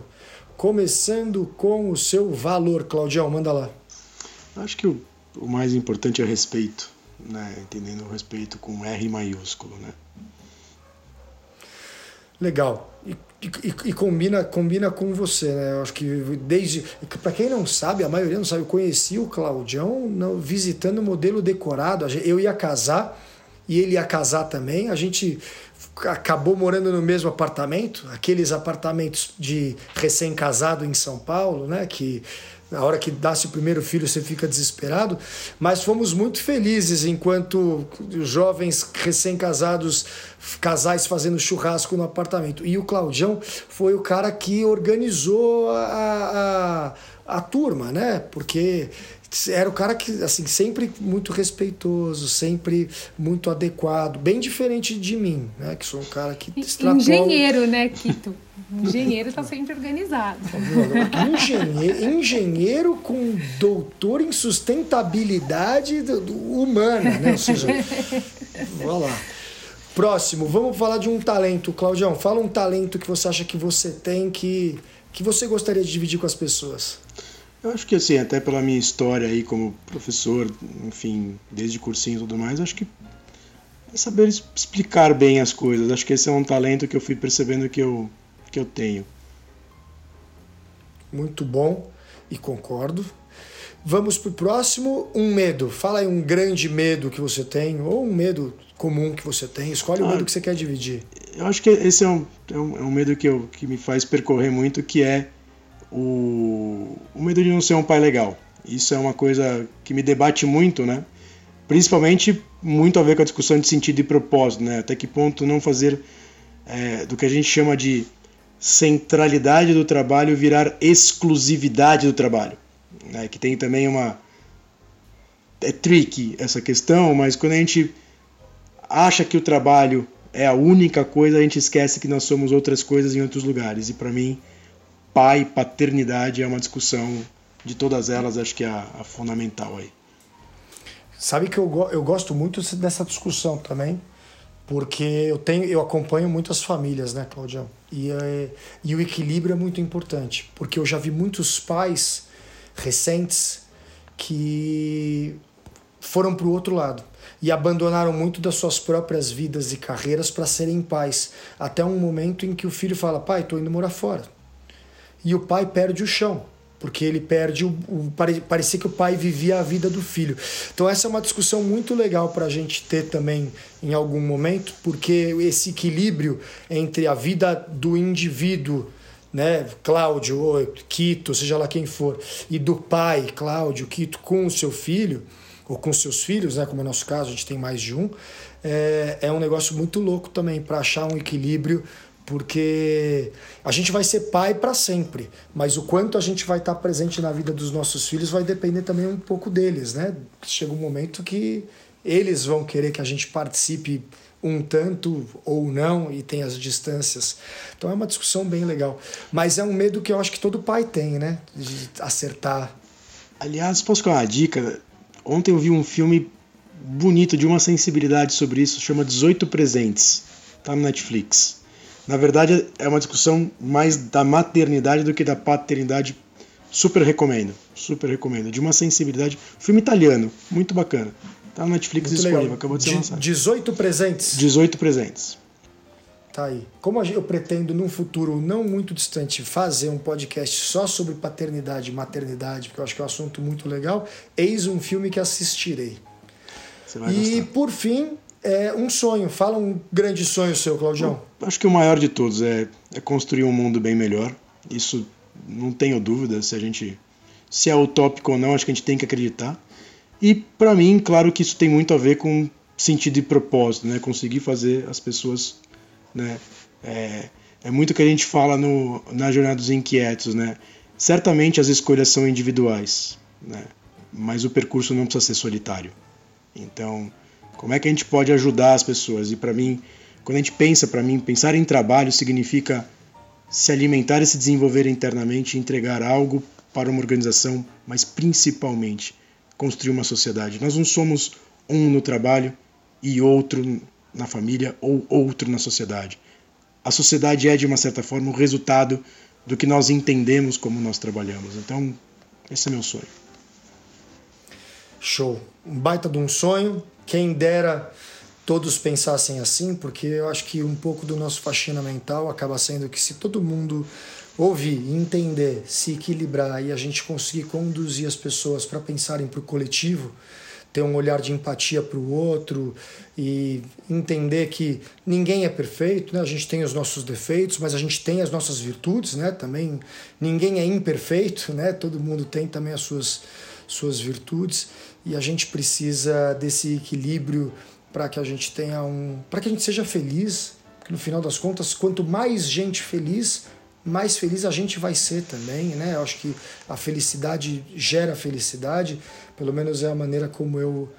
Começando com o seu valor, Claudião, manda lá. Acho que o, o mais importante é respeito né? entendendo o respeito com R maiúsculo. Né? Legal. E, e, e, combina, combina com você, né? Eu acho que desde. Para quem não sabe, a maioria não sabe, eu conheci o Claudião visitando o modelo decorado. Eu ia casar e ele ia casar também. A gente acabou morando no mesmo apartamento, aqueles apartamentos de recém-casado em São Paulo, né? Que na hora que dá-se o primeiro filho você fica desesperado, mas fomos muito felizes enquanto jovens recém-casados, casais fazendo churrasco no apartamento. E o Claudião foi o cara que organizou a, a, a turma, né? Porque era o cara que, assim, sempre muito respeitoso, sempre muito adequado, bem diferente de mim, né? Que sou um cara que extrapola... Engenheiro, né, Quito? Engenheiro está sempre organizado. Engenheiro, engenheiro com doutor em sustentabilidade do, do, humana, né? Ou seja, vamos lá. Próximo, vamos falar de um talento. Claudião, fala um talento que você acha que você tem que, que você gostaria de dividir com as pessoas. Eu acho que assim, até pela minha história aí como professor, enfim, desde cursinho e tudo mais, acho que é saber explicar bem as coisas. Acho que esse é um talento que eu fui percebendo que eu, que eu tenho. Muito bom e concordo. Vamos pro próximo, um medo. Fala aí um grande medo que você tem, ou um medo comum que você tem. Escolhe o medo que você quer dividir. Eu acho que esse é um, é um, é um medo que, eu, que me faz percorrer muito, que é o, o medo de não ser um pai legal. Isso é uma coisa que me debate muito, né? Principalmente muito a ver com a discussão de sentido e propósito, né? Até que ponto não fazer é, do que a gente chama de centralidade do trabalho virar exclusividade do trabalho. Né? Que tem também uma. É tricky essa questão, mas quando a gente acha que o trabalho é a única coisa, a gente esquece que nós somos outras coisas em outros lugares. E para mim, pai, paternidade é uma discussão de todas elas, acho que é a, a fundamental aí. Sabe que eu, eu gosto muito dessa discussão também, porque eu tenho eu acompanho muitas famílias, né, Claudião? E, é, e o equilíbrio é muito importante, porque eu já vi muitos pais recentes que foram para o outro lado e abandonaram muito das suas próprias vidas e carreiras para serem pais, até um momento em que o filho fala: "Pai, estou indo morar fora" e o pai perde o chão, porque ele perde o, o parecia que o pai vivia a vida do filho. Então essa é uma discussão muito legal para a gente ter também em algum momento, porque esse equilíbrio entre a vida do indivíduo né, Cláudio ou Quito, seja lá quem for, e do pai, Cláudio, Quito, com o seu filho, ou com seus filhos, né, como é o nosso caso, a gente tem mais de um, é, é um negócio muito louco também para achar um equilíbrio porque a gente vai ser pai para sempre, mas o quanto a gente vai estar tá presente na vida dos nossos filhos vai depender também um pouco deles, né? Chega um momento que eles vão querer que a gente participe um tanto ou não e tem as distâncias. Então é uma discussão bem legal, mas é um medo que eu acho que todo pai tem, né? De acertar. Aliás, posso dar uma dica? Ontem eu vi um filme bonito de uma sensibilidade sobre isso, chama 18 Presentes. Tá no Netflix. Na verdade, é uma discussão mais da maternidade do que da paternidade Super recomendo, super recomendo. De uma sensibilidade. Filme italiano, muito bacana. Tá no Netflix Muito disponível, legal. acabou de ser lançado. 18 presentes. 18 presentes. Tá aí. Como eu pretendo, num futuro não muito distante, fazer um podcast só sobre paternidade e maternidade, porque eu acho que é um assunto muito legal, eis um filme que assistirei. E, gostar. por fim, é um sonho. Fala um grande sonho seu, Claudião. Acho que o maior de todos é, é construir um mundo bem melhor. Isso não tenho dúvida se a gente se é utópico ou não, acho que a gente tem que acreditar. E para mim, claro que isso tem muito a ver com sentido e propósito, né? Conseguir fazer as pessoas, né? É, é muito o que a gente fala no, na jornada dos inquietos, né? Certamente as escolhas são individuais, né? Mas o percurso não precisa ser solitário. Então, como é que a gente pode ajudar as pessoas? E para mim, quando a gente pensa, para mim, pensar em trabalho significa se alimentar e se desenvolver internamente, entregar algo para uma organização, mas principalmente construir uma sociedade. Nós não somos um no trabalho e outro na família ou outro na sociedade. A sociedade é, de uma certa forma, o resultado do que nós entendemos como nós trabalhamos. Então, esse é meu sonho. Show. Um baita de um sonho. Quem dera todos pensassem assim, porque eu acho que um pouco do nosso faxina mental acaba sendo que se todo mundo ouvir, entender, se equilibrar e a gente conseguir conduzir as pessoas para pensarem para o coletivo, ter um olhar de empatia para o outro e entender que ninguém é perfeito, né? A gente tem os nossos defeitos, mas a gente tem as nossas virtudes, né? Também ninguém é imperfeito, né? Todo mundo tem também as suas suas virtudes e a gente precisa desse equilíbrio para que a gente tenha um, para que a gente seja feliz, porque no final das contas, quanto mais gente feliz, mais feliz a gente vai ser também, né? Eu acho que a felicidade gera felicidade, pelo menos é a maneira como eu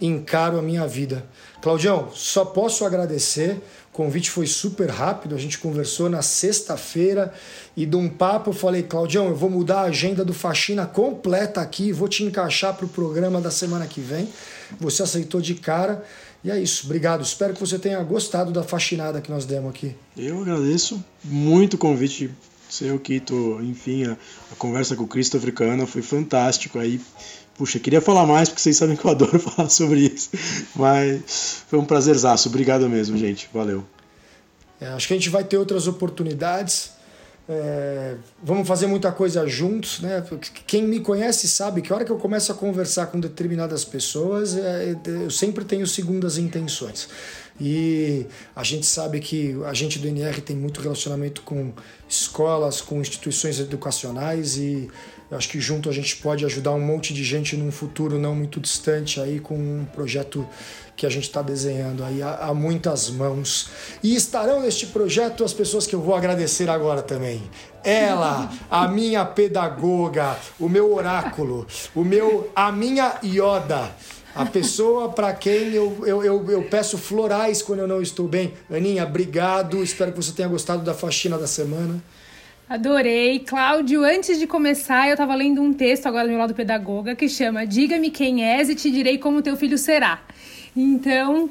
encaro a minha vida. Claudião, só posso agradecer. O convite foi super rápido, a gente conversou na sexta-feira e de um papo eu falei, Claudião, eu vou mudar a agenda do Faxina completa aqui, vou te encaixar para o programa da semana que vem. Você aceitou de cara. E é isso, obrigado. Espero que você tenha gostado da faxinada que nós demos aqui. Eu agradeço muito o convite seu, Quito. Enfim, a, a conversa com o Christopher Cana foi fantástico. Aí, puxa, queria falar mais porque vocês sabem que eu adoro falar sobre isso. Mas foi um prazerzaço. Obrigado mesmo, gente. Valeu. É, acho que a gente vai ter outras oportunidades. É, vamos fazer muita coisa juntos, né? Quem me conhece sabe que a hora que eu começo a conversar com determinadas pessoas, é, eu sempre tenho segundas intenções. E a gente sabe que a gente do NR tem muito relacionamento com escolas, com instituições educacionais e eu acho que junto a gente pode ajudar um monte de gente num futuro não muito distante aí com um projeto que a gente está desenhando aí há, muitas mãos. E estarão neste projeto as pessoas que eu vou agradecer agora também. Ela, a minha pedagoga, o meu oráculo, o meu, a minha Yoda. A pessoa para quem eu, eu, eu, eu, peço florais quando eu não estou bem. Aninha, obrigado. Espero que você tenha gostado da faxina da semana. Adorei. Cláudio, antes de começar, eu estava lendo um texto agora do meu lado pedagoga que chama Diga-me quem és e te direi como teu filho será. Então,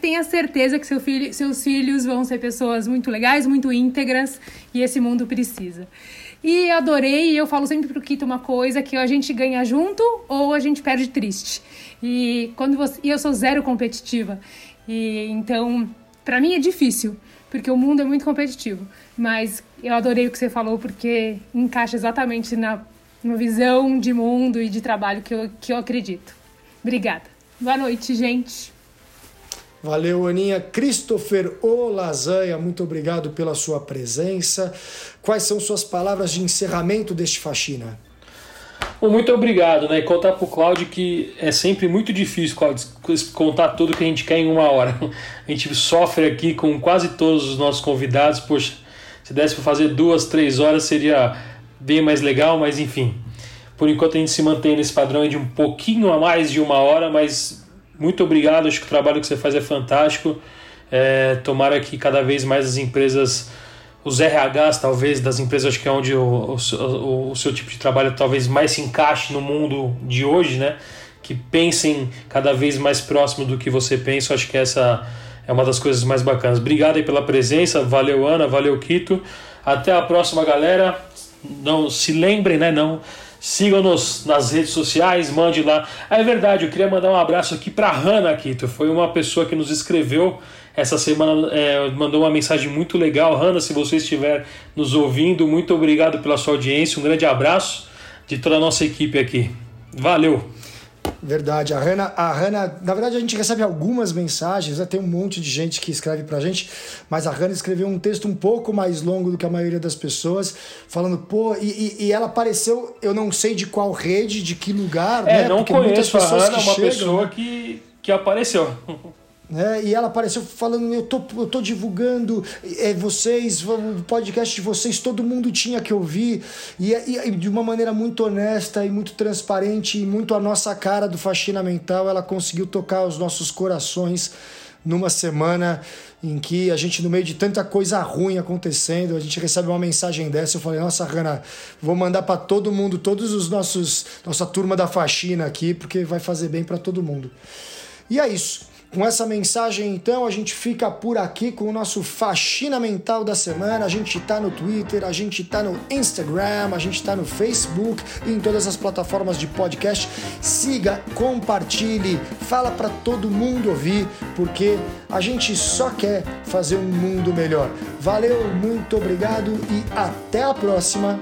tenha certeza que seu filho, seus filhos vão ser pessoas muito legais, muito íntegras e esse mundo precisa. E adorei, eu falo sempre pro Kito uma coisa, que a gente ganha junto ou a gente perde triste. E quando você, e eu sou zero competitiva. E então, para mim é difícil, porque o mundo é muito competitivo. Mas eu adorei o que você falou porque encaixa exatamente na, na visão de mundo e de trabalho que eu, que eu acredito. Obrigada. Boa noite, gente. Valeu, Aninha. Christopher Olasanha, muito obrigado pela sua presença. Quais são suas palavras de encerramento deste faxina? Bom, muito obrigado, né? E contar pro Cláudio que é sempre muito difícil, Cláudio, contar tudo que a gente quer em uma hora. A gente sofre aqui com quase todos os nossos convidados. Poxa, se desse para fazer duas, três horas seria bem mais legal, mas enfim. Por enquanto a gente se mantém nesse padrão de um pouquinho a mais de uma hora, mas muito obrigado. Acho que o trabalho que você faz é fantástico. É, tomara que cada vez mais as empresas os RHs, talvez, das empresas, acho que é onde o, o, o, seu tipo de trabalho talvez mais se encaixe no mundo de hoje, né? Que pensem cada vez mais próximo do que você pensa. Acho que essa é uma das coisas mais bacanas. Obrigado aí pela presença. Valeu, Ana. Valeu, Quito. Até a próxima, galera. não se lembrem, né? Não sigam-nos nas redes sociais, mande lá. Ah, é verdade, eu queria mandar um abraço aqui para Hanna Kito. Foi uma pessoa que nos escreveu essa semana, é, mandou uma mensagem muito legal. Hanna, se você estiver nos ouvindo, muito obrigado pela sua audiência. Um grande abraço de toda a nossa equipe aqui. Valeu! Verdade, a Hanna, a Hanna, na verdade a gente recebe algumas mensagens, né? tem um monte de gente que escreve pra gente, mas a Hanna escreveu um texto um pouco mais longo do que a maioria das pessoas, falando, pô, e, e, ela apareceu, eu não sei de qual rede, de que lugar, é, né? não Porque conheço a Hanna, é uma chegam, pessoa né? que, que apareceu. Né? E ela apareceu falando: eu tô, eu tô divulgando é, vocês, o podcast de vocês, todo mundo tinha que ouvir. E, e, de uma maneira muito honesta e muito transparente e muito a nossa cara do Faxina Mental, ela conseguiu tocar os nossos corações numa semana em que a gente, no meio de tanta coisa ruim acontecendo, a gente recebe uma mensagem dessa. Eu falei, nossa, Rana, vou mandar para todo mundo, todos os nossos, nossa turma da faxina aqui, porque vai fazer bem para todo mundo. E é isso. Com essa mensagem, então, a gente fica por aqui com o nosso faxina mental da semana. A gente tá no Twitter, a gente tá no Instagram, a gente tá no Facebook e em todas as plataformas de podcast. Siga, compartilhe, fala para todo mundo ouvir, porque a gente só quer fazer um mundo melhor. Valeu, muito obrigado e até a próxima.